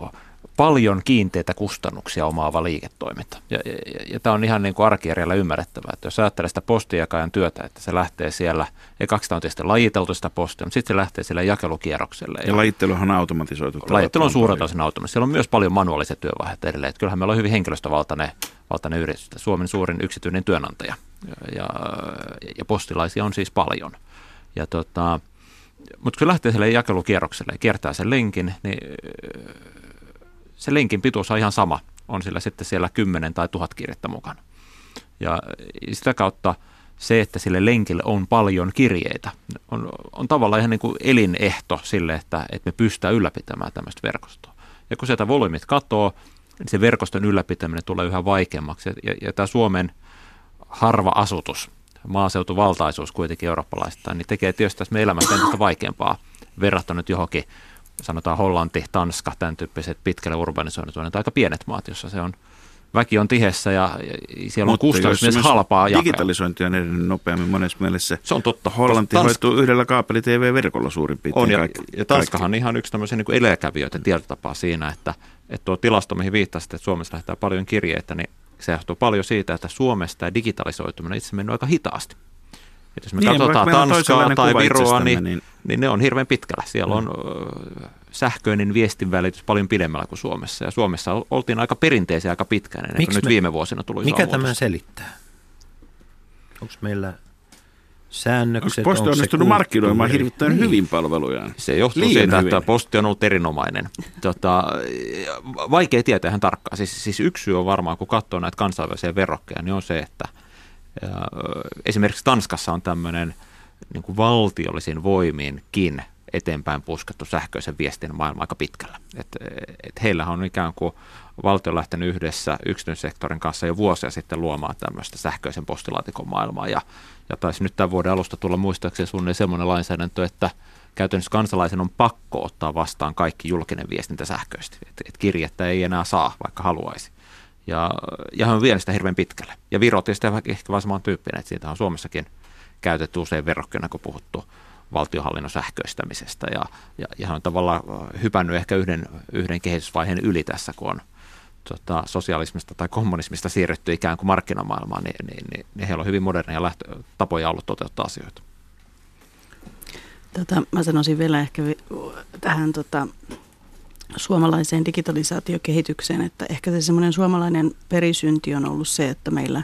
paljon kiinteitä kustannuksia omaava liiketoiminta. Ja, ja, ja tämä on ihan niin kuin arkijärjellä ymmärrettävää, että jos ajattelee sitä postijakajan työtä, että se lähtee siellä, ekaksi on tietysti lajiteltu sitä postia, mutta sitten se lähtee sille jakelukierrokselle. Ja, ja lajitteluhan on automatisoitu. Lajittelu on suurelta osin automatisoitu. Siellä on myös paljon manuaalisia työvaiheita edelleen. Että kyllähän meillä on hyvin henkilöstövaltainen valtainen yritys, Suomen suurin yksityinen työnantaja. Ja, ja postilaisia on siis paljon. Ja tota, mutta kun lähtee sille jakelukierrokselle ja kiertää sen lenkin, niin se linkin pituus on ihan sama, on sillä sitten siellä 10 tai 1000 kirjettä mukana. Ja sitä kautta se, että sille lenkille on paljon kirjeitä, on, on tavallaan ihan niin kuin elinehto sille, että, että me pystytään ylläpitämään tämmöistä verkostoa. Ja kun sieltä volyymit katoo, niin se verkoston ylläpitäminen tulee yhä vaikeammaksi. Ja, ja tämä Suomen harva asutus, maaseutuvaltaisuus kuitenkin eurooppalaistaan, niin tekee tietysti meidän elämästä entistä vaikeampaa verrattuna nyt johonkin sanotaan Hollanti, Tanska, tämän tyyppiset pitkälle urbanisoinnit, aika pienet maat, jossa se on väki on tihessä ja siellä on kustannus myös halpaa. Digitalisointi on edennyt nopeammin monessa mielessä. Se on totta. Hollanti Tanska... hoituu yhdellä kaapeli-TV-verkolla suurin piirtein. On ja, kaikki, ja Tanskahan on ihan yksi tämmöisiä niin edelläkävijöiden tietotapaa siinä, että, että tuo tilasto, mihin viittasit, että Suomessa lähtee paljon kirjeitä, niin se johtuu paljon siitä, että Suomessa tämä digitalisoituminen itse mennyt aika hitaasti. Et jos me niin, katsotaan Tanskaa tai Viroa, niin, niin, niin ne on hirveän pitkällä. Siellä mm. on ö, sähköinen viestinvälitys paljon pidemmällä kuin Suomessa. Ja Suomessa oltiin aika perinteisiä aika pitkään, ennen kuin nyt viime vuosina tuli Mikä tämä selittää? Onko meillä säännökset? Onko Posti onnistunut markkinoimaan hirvittäin niin. hyvin palvelujaan? Se johtuu Liian siitä, hyvin. että Posti on ollut erinomainen. Tota, vaikea tietää ihan tarkkaan. Siis, siis yksi syy on varmaan, kun katsoo näitä kansainvälisiä verrokkeja, niin on se, että – ja esimerkiksi Tanskassa on tämmöinen niin kuin valtiollisin voimiinkin eteenpäin puskettu sähköisen viestin maailma aika pitkällä. Et, et heillä on ikään kuin valtio lähtenyt yhdessä yksityissektorin kanssa jo vuosia sitten luomaan tämmöistä sähköisen postilaatikon maailmaa. Ja, ja taisi nyt tämän vuoden alusta tulla muistaakseni suunnilleen semmoinen lainsäädäntö, että käytännössä kansalaisen on pakko ottaa vastaan kaikki julkinen viestintä sähköisesti. Että et kirjettä ei enää saa, vaikka haluaisi. Ja, ja hän on vienyt sitä hirveän pitkälle. Ja Viro tietysti ehkä vaan samantyyppinen, että siitä on Suomessakin käytetty usein verrokkina, kun puhuttu valtiohallinnon sähköistämisestä. Ja, ja, ja hän on tavallaan hypännyt ehkä yhden, yhden kehitysvaiheen yli tässä, kun on tota, sosialismista tai kommunismista siirretty ikään kuin markkinamaailmaan, niin, niin, niin, niin heillä on hyvin moderneja lähtö, tapoja ollut toteuttaa asioita. Tota, mä sanoisin vielä ehkä tähän tota, suomalaiseen digitalisaatiokehitykseen, että ehkä se semmoinen suomalainen perisynti on ollut se, että meillä,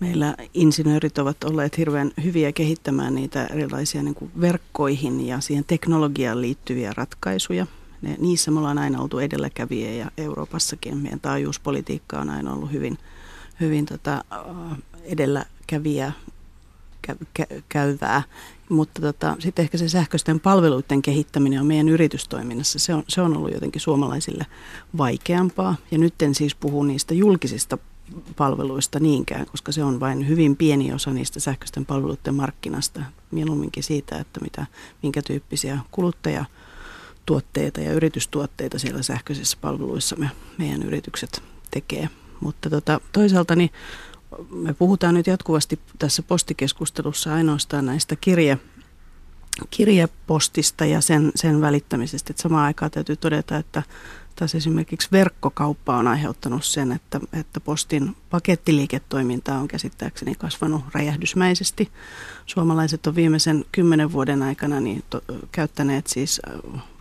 meillä insinöörit ovat olleet hirveän hyviä kehittämään niitä erilaisia niin kuin verkkoihin ja siihen teknologiaan liittyviä ratkaisuja. Ne, niissä me ollaan aina oltu edelläkävijä ja Euroopassakin meidän taajuuspolitiikka on aina ollut hyvin, hyvin tota, edelläkävijä käyvää. Mutta tota, sitten ehkä se sähköisten palveluiden kehittäminen on meidän yritystoiminnassa. Se on, se on ollut jotenkin suomalaisille vaikeampaa. Ja nyt en siis puhu niistä julkisista palveluista niinkään, koska se on vain hyvin pieni osa niistä sähköisten palveluiden markkinasta. Mieluumminkin siitä, että mitä, minkä tyyppisiä kuluttajatuotteita ja yritystuotteita siellä sähköisissä palveluissa me, meidän yritykset tekee. Mutta tota, toisaalta niin me puhutaan nyt jatkuvasti tässä postikeskustelussa ainoastaan näistä kirje, kirjepostista ja sen, sen välittämisestä. Että samaan aikaan täytyy todeta, että taas esimerkiksi verkkokauppa on aiheuttanut sen, että, että postin pakettiliiketoiminta on käsittääkseni kasvanut räjähdysmäisesti. Suomalaiset on viimeisen kymmenen vuoden aikana niin to, käyttäneet siis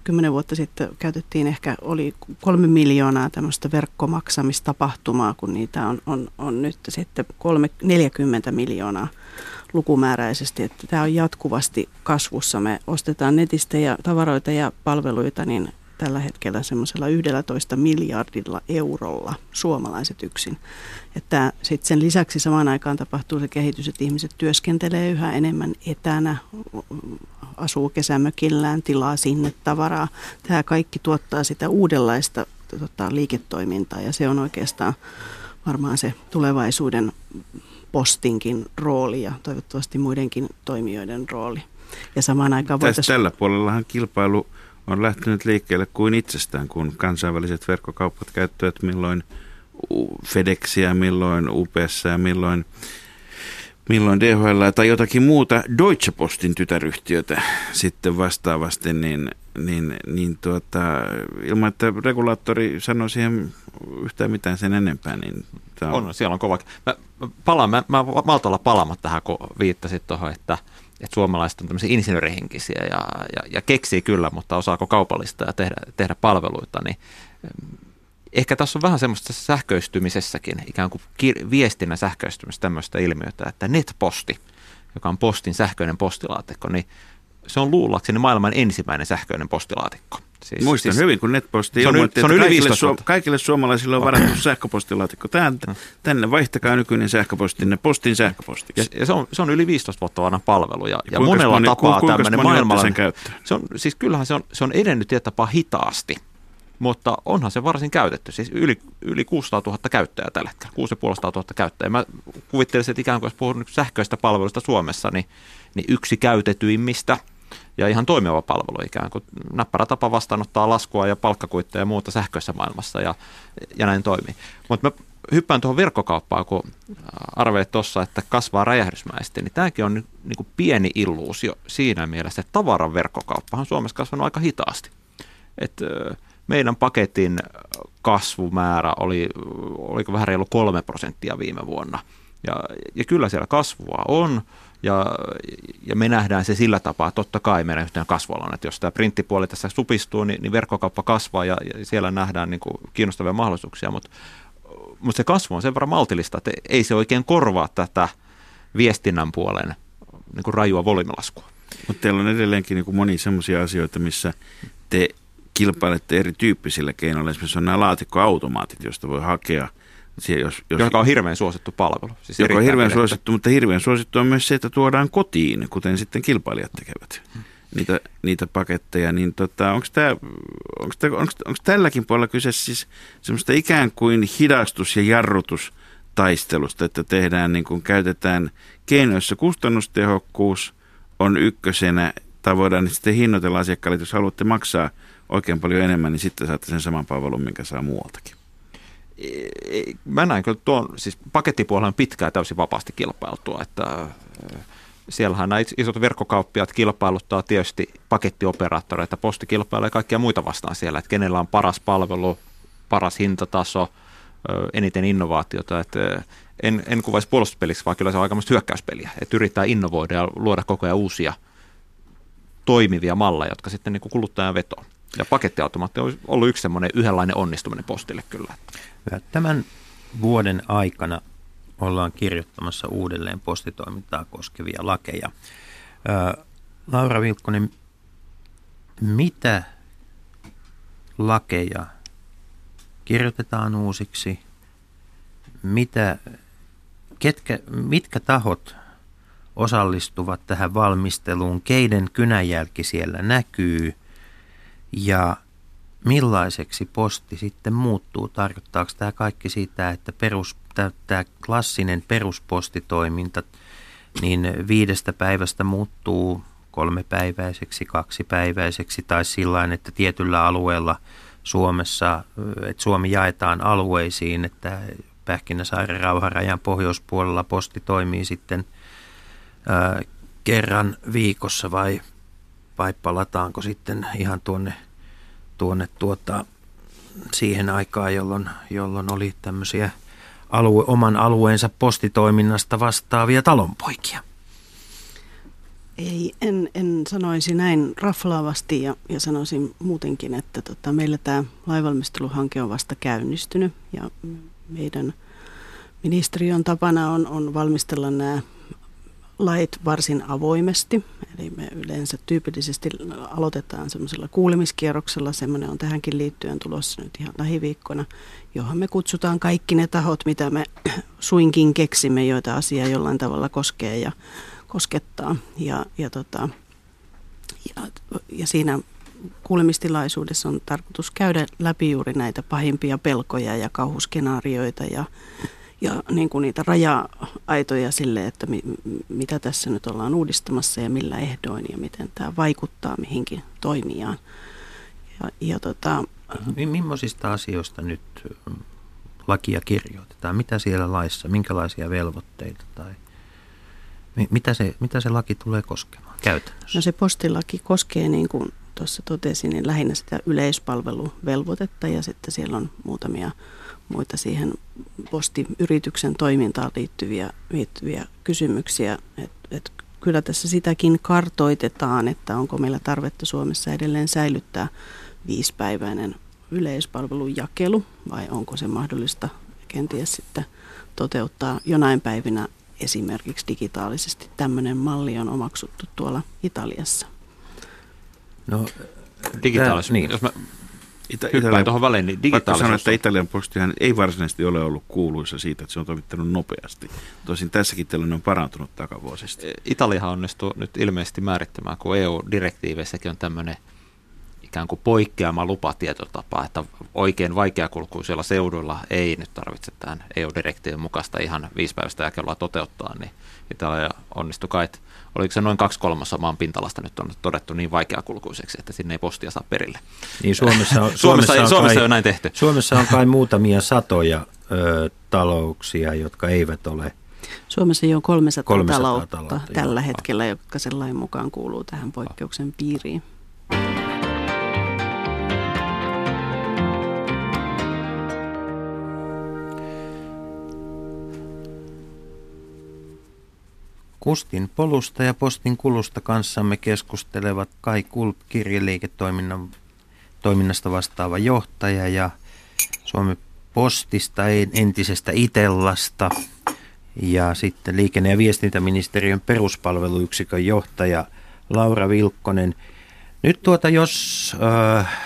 kymmenen vuotta sitten käytettiin ehkä, oli kolme miljoonaa tämmöistä verkkomaksamistapahtumaa, kun niitä on, on, on nyt sitten kolme, 40 miljoonaa lukumääräisesti. Että tämä on jatkuvasti kasvussa. Me ostetaan netistä ja tavaroita ja palveluita niin tällä hetkellä semmoisella 11 miljardilla eurolla suomalaiset yksin. Että sitten sen lisäksi samaan aikaan tapahtuu se kehitys, että ihmiset työskentelee yhä enemmän etänä, asuu kesämökillään, tilaa sinne tavaraa. Tämä kaikki tuottaa sitä uudenlaista tota, liiketoimintaa ja se on oikeastaan varmaan se tulevaisuuden postinkin rooli ja toivottavasti muidenkin toimijoiden rooli. Ja samaan aikaan voitaisiin... Tällä puolellahan kilpailu on lähtenyt liikkeelle kuin itsestään, kun kansainväliset verkkokaupat käyttävät milloin FedExia, milloin UPS ja milloin, milloin DHL tai jotakin muuta Deutsche Postin tytäryhtiötä sitten vastaavasti, niin, niin, niin tuota, ilman, että regulaattori sanoi siihen yhtään mitään sen enempää, niin tämä on... on. siellä on kova. Mä, palaan, mä, mä maltalla palaamat tähän, kun viittasit tuohon, että, että suomalaiset on tämmöisiä insinöörihenkisiä ja, ja, ja keksii kyllä, mutta osaako kaupallista ja tehdä, tehdä palveluita, niin ehkä tässä on vähän semmoista sähköistymisessäkin, ikään kuin kir- viestinnän sähköistymistä tämmöistä ilmiötä, että netposti, joka on postin sähköinen postilaatikko, niin se on luullakseni maailman ensimmäinen sähköinen postilaatikko. Siis, Muistan siis, hyvin, kun netposti ilmoitti, että on kaikille, su- kaikille suomalaisille on varattu sähköpostilaatikko. Tähän, mm. tänne vaihtakaa nykyinen sähköpostinne postin sähköpostiksi. Ja, ja se, on, se on yli 15 vuotta vanha palvelu. Ja, ja, ja monella moni, tapaa ku, tämmöinen maailmalla... Sen se on, siis kyllähän se on, se on edennyt tapaa hitaasti mutta onhan se varsin käytetty. Siis yli, yli 600 000 käyttäjää tällä hetkellä, 6500 000 käyttäjää. Mä kuvittelisin, että ikään kuin jos puhun sähköistä palveluista Suomessa, niin, niin yksi käytetyimmistä ja ihan toimiva palvelu ikään kuin. Näppärä tapa vastaanottaa laskua ja palkkakuitteja ja muuta sähköisessä maailmassa ja, ja näin toimii. Mutta mä hyppään tuohon verkkokauppaan, kun arveet tuossa, että kasvaa räjähdysmäisesti, niin tämäkin on niin pieni illuusio siinä mielessä, että tavaran verkkokauppa on Suomessa kasvanut aika hitaasti. Että meidän paketin kasvumäärä oli, oliko vähän reilu kolme prosenttia viime vuonna. Ja, ja kyllä siellä kasvua on, ja, ja me nähdään se sillä tapaa, totta kai meidän yhteen kasvualan, että jos tämä printtipuoli tässä supistuu, niin, niin verkkokauppa kasvaa ja, ja siellä nähdään niin kuin kiinnostavia mahdollisuuksia, mutta, mutta se kasvu on sen verran maltillista, että ei se oikein korvaa tätä viestinnän puolen niin kuin rajua volyymilaskua. Mutta teillä on edelleenkin niin kuin moni sellaisia asioita, missä te kilpailette erityyppisillä keinoilla. Esimerkiksi on nämä laatikkoautomaatit, joista voi hakea Siellä, jos, jos, joka on hirveän suosittu palvelu. Siis joka on hirveän suosittu, mutta hirveän suosittu on myös se, että tuodaan kotiin, kuten sitten kilpailijat tekevät niitä, niitä paketteja. Niin tota, onko, onko, onko tälläkin puolella kyse siis semmoista ikään kuin hidastus- ja jarrutustaistelusta, että tehdään niin kuin käytetään keinoissa kustannustehokkuus on ykkösenä, tai voidaan sitten hinnoitella asiakkaille, jos haluatte maksaa – oikein paljon enemmän, niin sitten saatte sen saman palvelun, minkä saa muualtakin. Mä näen kyllä tuon, siis pakettipuolella on pitkään täysin vapaasti kilpailtua, että äh, siellähän nämä isot verkkokauppiat kilpailuttaa tietysti pakettioperaattoreita, posti kilpailee kaikkia muita vastaan siellä, että kenellä on paras palvelu, paras hintataso, eniten innovaatiota, että en, en kuvaisi puolustuspeliksi, vaan kyllä se on aika hyökkäyspeliä, että yrittää innovoida ja luoda koko ajan uusia toimivia malleja, jotka sitten niin kuluttajan vetoon. Ja pakettiautomaatti on ollut yksi semmoinen yhdenlainen onnistuminen postille kyllä. Tämän vuoden aikana ollaan kirjoittamassa uudelleen postitoimintaa koskevia lakeja. Laura Vilkkonen, mitä lakeja kirjoitetaan uusiksi? Mitä, ketkä, mitkä tahot osallistuvat tähän valmisteluun? Keiden kynäjälki siellä näkyy? Ja millaiseksi posti sitten muuttuu? Tarkoittaako tämä kaikki siitä, että perus, tämä klassinen peruspostitoiminta niin viidestä päivästä muuttuu kolmepäiväiseksi, kaksipäiväiseksi tai sillä että tietyllä alueella Suomessa, että Suomi jaetaan alueisiin, että Pähkinäsaaren rauharajan pohjoispuolella posti toimii sitten ää, kerran viikossa vai vai palataanko sitten ihan tuonne, tuonne tuota, siihen aikaan, jolloin, jolloin oli tämmöisiä alue, oman alueensa postitoiminnasta vastaavia talonpoikia? Ei, en, en sanoisi näin raflaavasti ja, ja sanoisin muutenkin, että tota, meillä tämä laivalmisteluhanke on vasta käynnistynyt ja meidän ministeriön tapana on, on valmistella nämä lait varsin avoimesti. Eli me yleensä tyypillisesti aloitetaan semmoisella kuulemiskierroksella, semmoinen on tähänkin liittyen tulossa nyt ihan lähiviikkona, johon me kutsutaan kaikki ne tahot, mitä me [CLEARS THROAT] suinkin keksimme, joita asia jollain tavalla koskee ja koskettaa. Ja, ja, tota, ja, ja siinä kuulemistilaisuudessa on tarkoitus käydä läpi juuri näitä pahimpia pelkoja ja kauhuskenaarioita ja ja niin kuin niitä raja-aitoja sille, että mi, mitä tässä nyt ollaan uudistamassa ja millä ehdoin ja miten tämä vaikuttaa mihinkin toimijaan. Ja, ja tota, Millaisista asioista nyt mm, lakia kirjoitetaan? Mitä siellä laissa, minkälaisia velvoitteita tai mitä se, mitä se laki tulee koskemaan käytännössä? No se postilaki koskee niin kuin tuossa totesin, niin lähinnä sitä yleispalveluvelvoitetta ja sitten siellä on muutamia muita siihen postiyrityksen toimintaan liittyviä, liittyviä kysymyksiä. Et, et kyllä tässä sitäkin kartoitetaan, että onko meillä tarvetta Suomessa edelleen säilyttää viisipäiväinen yleispalvelun jakelu vai onko se mahdollista kenties sitten toteuttaa jonain päivinä esimerkiksi digitaalisesti. Tämmöinen malli on omaksuttu tuolla Italiassa. No, digitaalisuus. Niin. Jos mä Ita- hyppään tuohon väliin, niin digitaalisuus. sanoa, että Italian postihan ei varsinaisesti ole ollut kuuluisa siitä, että se on toimittanut nopeasti. Tosin tässäkin tilanne on parantunut takavuosista. Italiahan onnistuu nyt ilmeisesti määrittämään, kun EU-direktiiveissäkin on tämmöinen – ikään kuin poikkeama lupatietotapa, että oikein vaikeakulkuisilla seuduilla ei nyt tarvitse tämän EU-direktiivin mukaista ihan viisipäiväistä jakelua toteuttaa, niin Italia onnistui kai, että oliko se noin kaksi kolmassa maan pintalasta nyt on todettu niin vaikeakulkuiseksi, että sinne ei postia saa perille. Niin Suomessa on, [LAUGHS] Suomessa, Suomessa, on, Suomessa kai, on näin tehty. Suomessa on kai muutamia satoja ö, talouksia, jotka eivät ole Suomessa jo 300, 300 taloutta, taloutta tällä joo. hetkellä, jotka sen lain mukaan kuuluu tähän poikkeuksen piiriin. Kustin polusta ja postin kulusta kanssamme keskustelevat Kai Kulp, kirjeliiketoiminnan toiminnasta vastaava johtaja ja Suomen postista entisestä Itellasta ja sitten liikenne- ja viestintäministeriön peruspalveluyksikön johtaja Laura Vilkkonen. Nyt tuota, jos äh,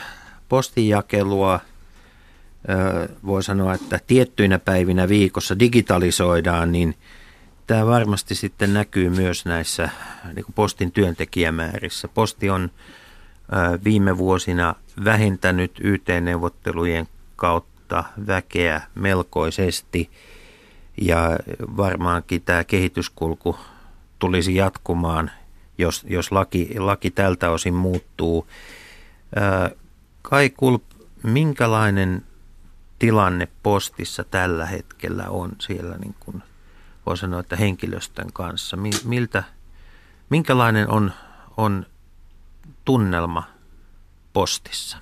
postinjakelua äh, voi sanoa, että tiettyinä päivinä viikossa digitalisoidaan, niin – tämä varmasti sitten näkyy myös näissä niin kuin postin työntekijämäärissä. Posti on viime vuosina vähentänyt YT-neuvottelujen kautta väkeä melkoisesti ja varmaankin tämä kehityskulku tulisi jatkumaan, jos, jos laki, laki tältä osin muuttuu. Kai Kulp, minkälainen tilanne postissa tällä hetkellä on siellä niin kuin voi sanoa, että henkilöstön kanssa. Miltä, minkälainen on, on tunnelma postissa?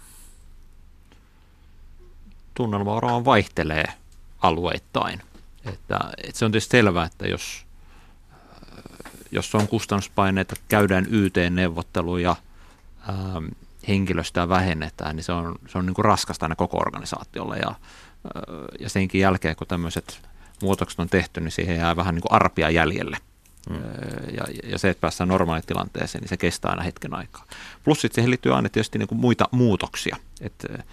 Tunnelma varmaan vaihtelee alueittain. Että, että se on tietysti selvää, että jos, jos on kustannuspaineita, käydään YT-neuvotteluja, ähm, henkilöstöä vähennetään, niin se on, se on niin kuin raskasta aina koko organisaatiolle. Ja, ja senkin jälkeen, kun tämmöiset muutokset on tehty, niin siihen jää vähän niin kuin arpia jäljelle. Mm. Ja, ja se, että päästään normaalitilanteeseen, niin se kestää aina hetken aikaa. Plus sitten siihen liittyy aina tietysti niin kuin muita muutoksia. Että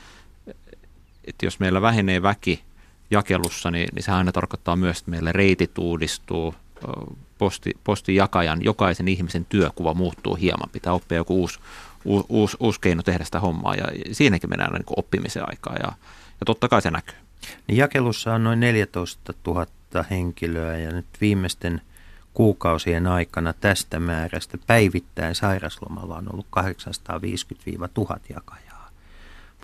et jos meillä vähenee väki jakelussa, niin, niin se aina tarkoittaa myös, että meillä reitit uudistuu, posti, postijakajan, jokaisen ihmisen työkuva muuttuu hieman. Pitää oppia joku uusi, uusi, uusi keino tehdä sitä hommaa ja siinäkin mennään niin oppimisen aikaa ja, ja totta kai se näkyy. Niin jakelussa on noin 14 000 henkilöä ja nyt viimeisten kuukausien aikana tästä määrästä päivittäin sairaslomalla on ollut 850-1000 jakajaa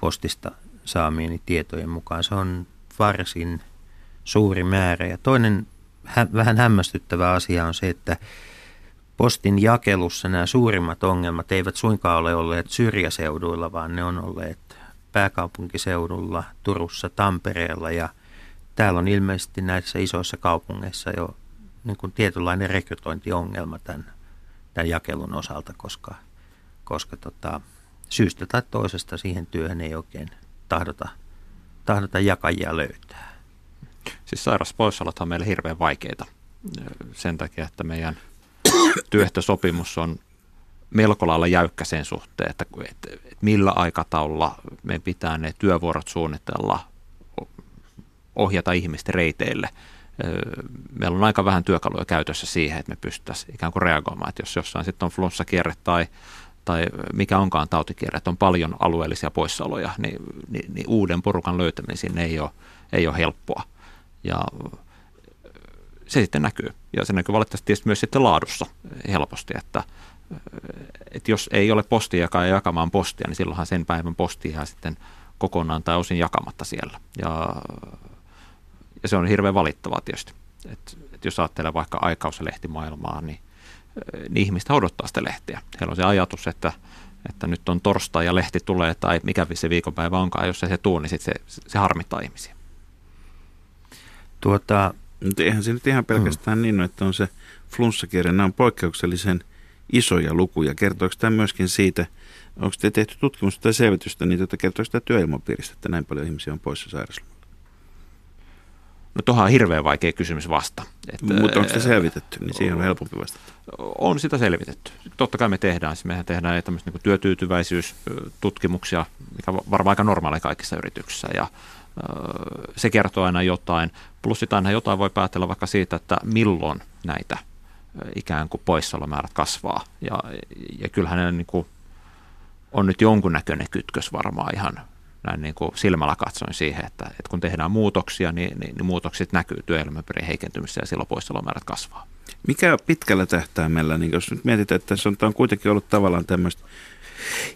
postista saamieni tietojen mukaan. Se on varsin suuri määrä. Ja toinen hä- vähän hämmästyttävä asia on se, että postin jakelussa nämä suurimmat ongelmat eivät suinkaan ole olleet syrjäseuduilla, vaan ne on olleet pääkaupunkiseudulla, Turussa, Tampereella ja täällä on ilmeisesti näissä isoissa kaupungeissa jo niin kuin tietynlainen rekrytointiongelma tämän, tämän jakelun osalta, koska, koska tota, syystä tai toisesta siihen työhön ei oikein tahdota, tahdota jakajia löytää. Siis sairauspoissaolot on meille hirveän vaikeita sen takia, että meidän [COUGHS] työehtosopimus on melko lailla jäykkä sen suhteen, että, että, että millä aikataululla me pitää ne työvuorot suunnitella, ohjata ihmisten reiteille. Meillä on aika vähän työkaluja käytössä siihen, että me pystyttäisiin ikään kuin reagoimaan, että jos jossain sitten on flunssakierre tai, tai mikä onkaan tautikierre, että on paljon alueellisia poissaoloja, niin, niin, niin uuden porukan löytäminen sinne ei ole, ei ole helppoa. Ja se sitten näkyy. Ja se näkyy valitettavasti myös sitten laadussa helposti, että että jos ei ole postia jakamaan postia, niin silloinhan sen päivän posti jää sitten kokonaan tai osin jakamatta siellä. Ja, ja se on hirveän valittavaa tietysti. Et, et jos ajattelee vaikka aikaus- ja lehtimaailmaa, niin, niin ihmistä odottaa sitä lehtiä. Heillä on se ajatus, että, että nyt on torstai ja lehti tulee tai mikä se viikonpäivä onkaan, jos se se tuu, niin sit se, se harmittaa ihmisiä. Tuota, eihän se nyt ihan pelkästään mm. niin että on se flunssakierre. Nämä on poikkeuksellisen isoja lukuja. Kertooko tämä myöskin siitä, onko te tehty tutkimusta tai selvitystä, niin tota, kertooko tämä työilmapiiristä, että näin paljon ihmisiä on poissa sairauslomalla? No tuohon on hirveän vaikea kysymys vasta. Että, Mutta onko se selvitetty, niin siihen on helpompi vastata. On sitä selvitetty. Totta kai me tehdään, mehän tehdään tämmöistä niin työtyytyväisyystutkimuksia, mikä on varmaan aika normaali kaikissa yrityksissä ja se kertoo aina jotain. Plus sitä aina jotain voi päätellä vaikka siitä, että milloin näitä ikään kuin poissaolomäärät kasvaa. Ja, ja kyllähän ne niin kuin on nyt jonkunnäköinen kytkös varmaan ihan näin niin kuin silmällä katsoin siihen, että, että kun tehdään muutoksia, niin, niin, niin muutokset näkyy työelämäpiirin heikentymisessä ja silloin poissaolomäärät kasvaa. Mikä pitkällä tähtäimellä, niin jos nyt mietitään, että tässä on, on kuitenkin ollut tavallaan tämmöistä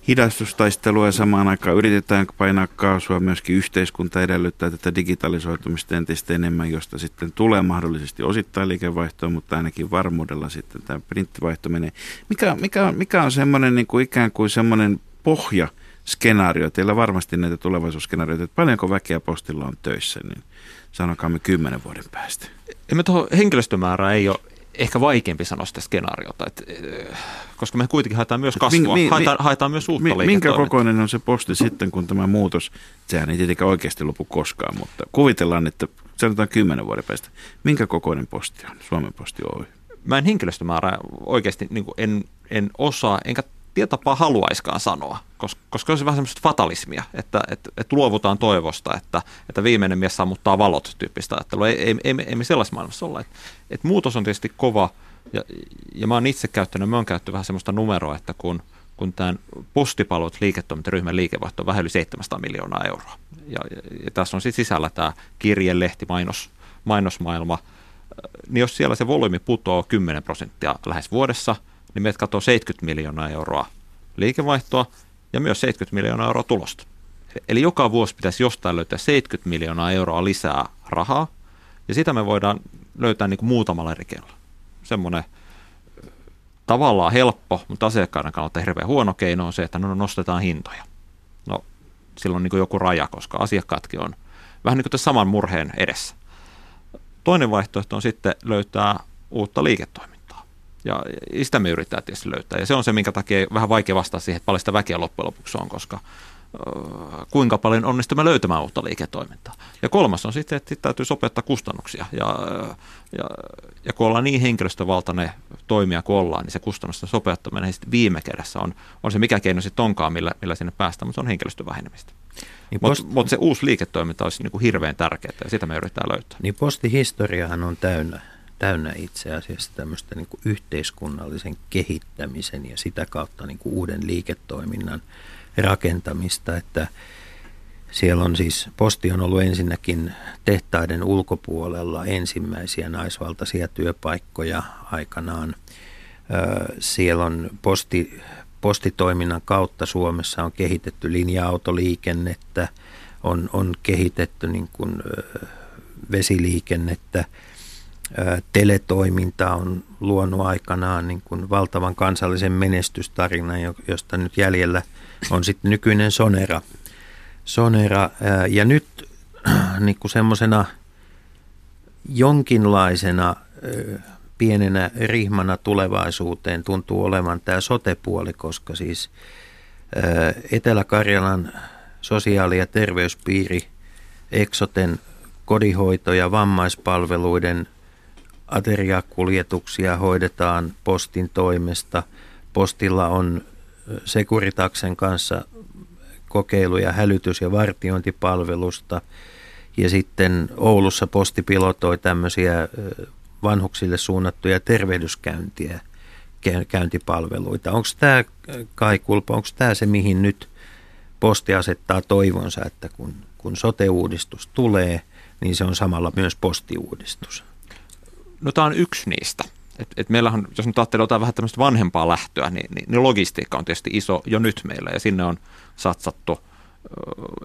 hidastustaistelua ja samaan aikaan yritetään painaa kaasua. Myöskin yhteiskunta edellyttää tätä digitalisoitumista entistä enemmän, josta sitten tulee mahdollisesti osittain liikevaihtoa, mutta ainakin varmuudella sitten tämä printtivaihto menee. Mikä, mikä, mikä on semmoinen niin kuin ikään kuin semmoinen pohja, skenaario, teillä varmasti näitä tulevaisuusskenaarioita, että paljonko väkeä postilla on töissä, niin sanokaamme kymmenen vuoden päästä. Emme tuohon henkilöstömäärää ei ole ehkä vaikeampi sanoa sitä skenaariota, että, eh, koska me kuitenkin haetaan myös kasvua, mi, mi, haetaan, haetaan myös uutta mi, Minkä kokoinen on se posti sitten, kun tämä muutos, sehän ei tietenkään oikeasti lopu koskaan, mutta kuvitellaan, että sanotaan kymmenen vuoden päästä. Minkä kokoinen posti on Suomen Posti Oy? Mä en henkilöstömäärää oikeasti niin en, en osaa, enkä tietapaa haluaiskaan sanoa, koska, koska on se vähän semmoista fatalismia, että, että, että luovutaan toivosta, että, että viimeinen mies sammuttaa valot tyyppistä ajattelua. Ei, ei, ei, ei me sellaisessa maailmassa olla. Että, että muutos on tietysti kova, ja, ja mä oon itse käyttänyt, mä oon käyttänyt vähän semmoista numeroa, että kun, kun tämän postipalvelut liiketoimintaryhmän liikevaihto on vähän yli 700 miljoonaa euroa. Ja, ja, ja tässä on sitten sisällä tämä kirje, lehti, mainos, mainosmaailma, niin jos siellä se volyymi putoaa 10 prosenttia lähes vuodessa – niin meidät katsoo 70 miljoonaa euroa liikevaihtoa ja myös 70 miljoonaa euroa tulosta. Eli joka vuosi pitäisi jostain löytää 70 miljoonaa euroa lisää rahaa, ja sitä me voidaan löytää niin kuin muutamalla eri keinolla. Semmoinen tavallaan helppo, mutta asiakkaiden kannalta hirveän huono keino on se, että no nostetaan hintoja. No, silloin niin kuin joku raja, koska asiakkaatkin on vähän niin kuin saman murheen edessä. Toinen vaihtoehto on sitten löytää uutta liiketoimintaa. Ja sitä me yritetään tietysti löytää. Ja se on se, minkä takia vähän vaikea vastata siihen, että paljon sitä väkeä loppujen lopuksi on, koska kuinka paljon onnistumme löytämään uutta liiketoimintaa. Ja kolmas on sitten, että täytyy sopeuttaa kustannuksia. Ja, ja, ja kun ollaan niin henkilöstövaltainen toimija kuin ollaan, niin se kustannusten sopeuttaminen sitten viime kädessä on, on se mikä keino sitten onkaan, millä, millä sinne päästään, mutta se on henkilöstön vähenemistä. Niin post... Mutta mut se uusi liiketoiminta olisi niin kuin hirveän tärkeää ja sitä me yritetään löytää. Niin postihistoriahan on täynnä täynnä itse asiassa tämmöistä niin kuin yhteiskunnallisen kehittämisen ja sitä kautta niin kuin uuden liiketoiminnan rakentamista, että siellä on siis, posti on ollut ensinnäkin tehtaiden ulkopuolella ensimmäisiä naisvaltaisia työpaikkoja aikanaan. Siellä on posti, postitoiminnan kautta Suomessa on kehitetty linja-autoliikennettä, on, on kehitetty niin kuin vesiliikennettä, teletoiminta on luonut aikanaan niin kuin valtavan kansallisen menestystarinan, josta nyt jäljellä on sitten nykyinen Sonera. Sonera ja nyt [CLEARS THROAT] niin semmoisena jonkinlaisena pienenä rihmana tulevaisuuteen tuntuu olevan tämä sotepuoli, koska siis Etelä-Karjalan sosiaali- ja terveyspiiri Eksoten kodinhoito- ja vammaispalveluiden ateriakuljetuksia hoidetaan postin toimesta. Postilla on Sekuritaksen kanssa kokeiluja hälytys- ja vartiointipalvelusta. Ja sitten Oulussa posti pilotoi tämmöisiä vanhuksille suunnattuja tervehdyskäyntiä, käyntipalveluita. Onko tämä, Kai Kulpa, onko tämä se, mihin nyt posti asettaa toivonsa, että kun, kun sote-uudistus tulee, niin se on samalla myös postiuudistus? No tämä on yksi niistä. Et, et meillähän, jos nyt ajattelee jotain vähän tämmöistä vanhempaa lähtöä, niin, niin, niin logistiikka on tietysti iso jo nyt meillä ja sinne on satsattu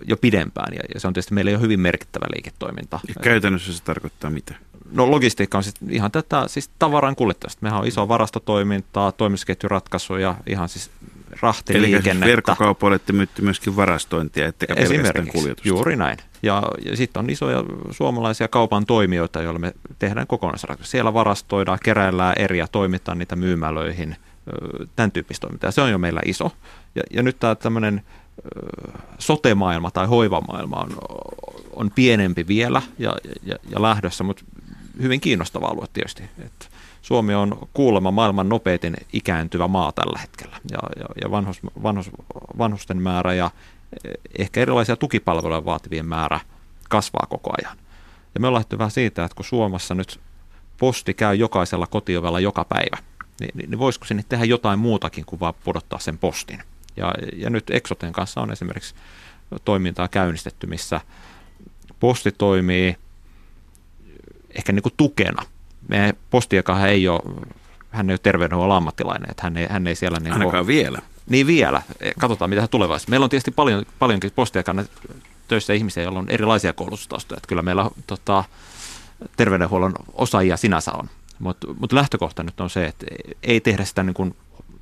jo pidempään ja, ja se on tietysti meille jo hyvin merkittävä liiketoiminta. Ja käytännössä se tarkoittaa mitä? No logistiikka on siis ihan tätä siis tavaran kuljettamista. Mehän on iso varastotoimintaa, toimitusketjuratkaisuja, ihan siis Eli rahtiliikennettä. verkkokaupoille te myöskin varastointia, ettekä pelkästään kuljetusta. juuri näin. Ja, ja sitten on isoja suomalaisia kaupan toimijoita, joilla me tehdään kokonaisratkaisuja. Siellä varastoidaan, keräillään eriä, toimitaan niitä myymälöihin, tämän tyyppistä toimintaa. Se on jo meillä iso. Ja, ja nyt tämä tämmöinen sotemaailma tai hoivamaailma on, on pienempi vielä ja, ja, ja lähdössä, mutta hyvin kiinnostava alue tietysti. Et Suomi on kuulemma maailman nopeiten ikääntyvä maa tällä hetkellä ja, ja, ja vanhus, vanhus, vanhusten määrä ja ehkä erilaisia tukipalveluja vaativien määrä kasvaa koko ajan. Ja me ollaan vähän siitä, että kun Suomessa nyt posti käy jokaisella kotiovella joka päivä, niin, niin, niin voisiko sinne tehdä jotain muutakin kuin vaan pudottaa sen postin. Ja, ja nyt Exoten kanssa on esimerkiksi toimintaa käynnistetty, missä posti toimii ehkä niin kuin tukena. Meidän postiakahan ei ole, hän ei ole terveydenhuollon ammattilainen, että hän ei, hän ei siellä... Niin Ainakaan ole, vielä. Niin vielä. Katsotaan, mitä tulevaisuudessa. Meillä on tietysti paljon, paljonkin postiakana töissä ihmisiä, joilla on erilaisia koulutustaustoja. Että kyllä meillä tota, terveydenhuollon osaajia sinänsä on. Mutta mut lähtökohta nyt on se, että ei tehdä sitä niin kuin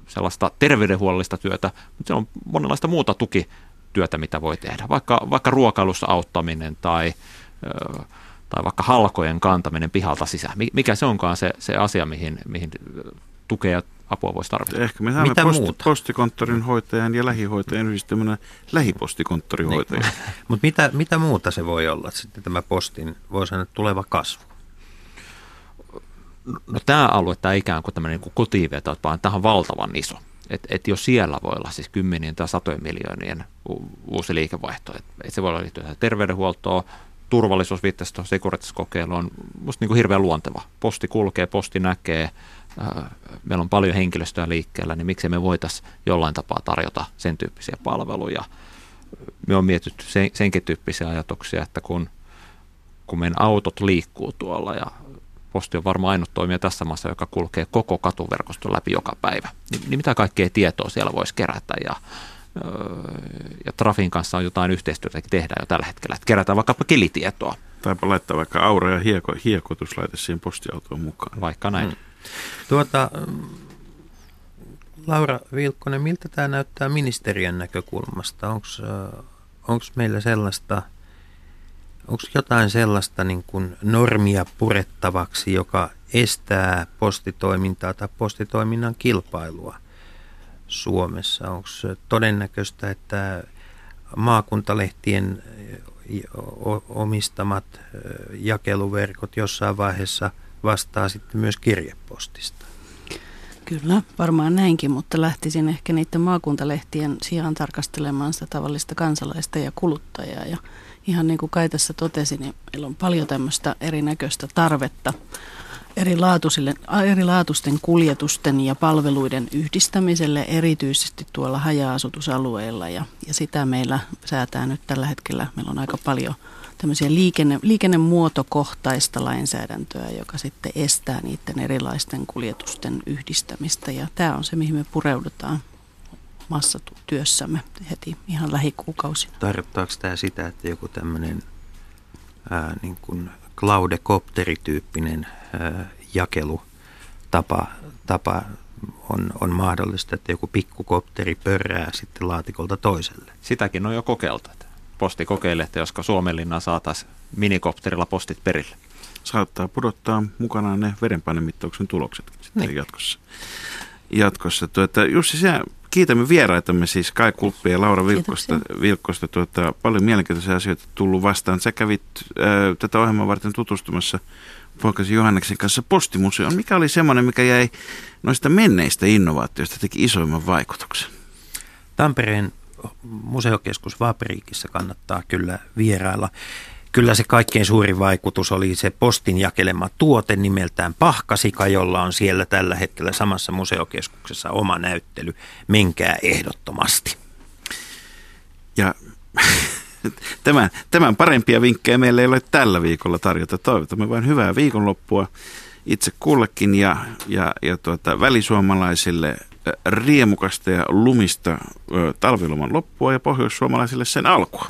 sellaista terveydenhuollollista työtä, mutta se on monenlaista muuta tukityötä, mitä voi tehdä. Vaikka, vaikka ruokailussa auttaminen tai, tai vaikka halkojen kantaminen pihalta sisään. Mikä se onkaan se, se asia, mihin, mihin tukea apua voisi tarvita. Ehkä me saamme Mitä posti, muuta? postikonttorin hoitajan ja lähihoitajan yhdistämänä lähipostikonttorin hoitaja. Mutta mitä, mitä muuta se voi olla sitten tämä postin, voi sanoa, tuleva kasvu? No tämä alue, tämä ikään kuin tämmöinen niin kotiveto, vaan tämä on valtavan iso. Että et jos siellä voi olla siis kymmenien tai satojen miljoonien u- uusi liikevaihto, että et se voi olla liittyä terveydenhuoltoon, turvallisuus viittasi tuohon sekurityskokeiluun, on musta niin kuin hirveän luonteva. Posti kulkee, posti näkee, meillä on paljon henkilöstöä liikkeellä, niin miksei me voitaisiin jollain tapaa tarjota sen tyyppisiä palveluja. Me on mietitty sen, senkin tyyppisiä ajatuksia, että kun, kun meidän autot liikkuu tuolla ja Posti on varmaan ainut toimija tässä maassa, joka kulkee koko katuverkoston läpi joka päivä. Niin, niin mitä kaikkea tietoa siellä voisi kerätä ja, ja Trafin kanssa on jotain yhteistyötä tehdään jo tällä hetkellä. Että kerätään vaikkapa kelitietoa. Taipa laittaa vaikka aura- ja hieko, hiekotuslaite siihen postiautoon mukaan. Vaikka näin. Mm. Tuota, Laura Vilkkonen, miltä tämä näyttää ministeriön näkökulmasta? Onko meillä sellaista, onko jotain sellaista niin kuin normia purettavaksi, joka estää postitoimintaa tai postitoiminnan kilpailua Suomessa? Onko todennäköistä, että maakuntalehtien omistamat jakeluverkot jossain vaiheessa vastaa sitten myös kirjepostista? Kyllä, varmaan näinkin, mutta lähtisin ehkä niiden maakuntalehtien sijaan tarkastelemaan sitä tavallista kansalaista ja kuluttajaa. Ja ihan niin kuin Kai tässä totesi, niin meillä on paljon tämmöistä erinäköistä tarvetta erilaatuisten kuljetusten ja palveluiden yhdistämiselle, erityisesti tuolla haja-asutusalueilla. Ja, ja sitä meillä säätää nyt tällä hetkellä. Meillä on aika paljon tämmöisiä liikenne, liikennemuotokohtaista lainsäädäntöä, joka sitten estää niiden erilaisten kuljetusten yhdistämistä. Ja tämä on se, mihin me pureudutaan massatyössämme heti ihan lähikuukausina. Tarkoittaako tämä sitä, että joku tämmöinen ää, niin kuin Claudecopterityyppinen ää, jakelutapa tapa on, on mahdollista, että joku pikkukopteri pörrää sitten laatikolta toiselle? Sitäkin on jo kokeiltu. Posti kokeilee, että josko Suomenlinna saataisiin minikopterilla postit perille. Saattaa pudottaa mukanaan ne verenpainemittauksen tulokset sitten niin. jatkossa. jatkossa. Tuota, Jussi, sinä kiitämme vieraitamme siis Kai Kulppi ja Laura Vilkkosta. Vilkkosta tuota, paljon mielenkiintoisia asioita tullut vastaan. Sä kävit äh, tätä ohjelmaa varten tutustumassa poikasi Johanneksen kanssa postimuseoon. Mikä oli semmoinen, mikä jäi noista menneistä innovaatioista teki isoimman vaikutuksen? Tampereen museokeskus Vapriikissa kannattaa kyllä vierailla. Kyllä se kaikkein suurin vaikutus oli se postin jakelema tuote nimeltään Pahkasika, jolla on siellä tällä hetkellä samassa museokeskuksessa oma näyttely. Menkää ehdottomasti. Ja [LAUGHS] tämän, tämän parempia vinkkejä meillä ei ole tällä viikolla tarjota. Toivotamme vain hyvää viikonloppua itse kullekin ja, ja, ja tuota, välisuomalaisille riemukasta ja lumista talviloman loppua ja pohjoissuomalaisille sen alkua.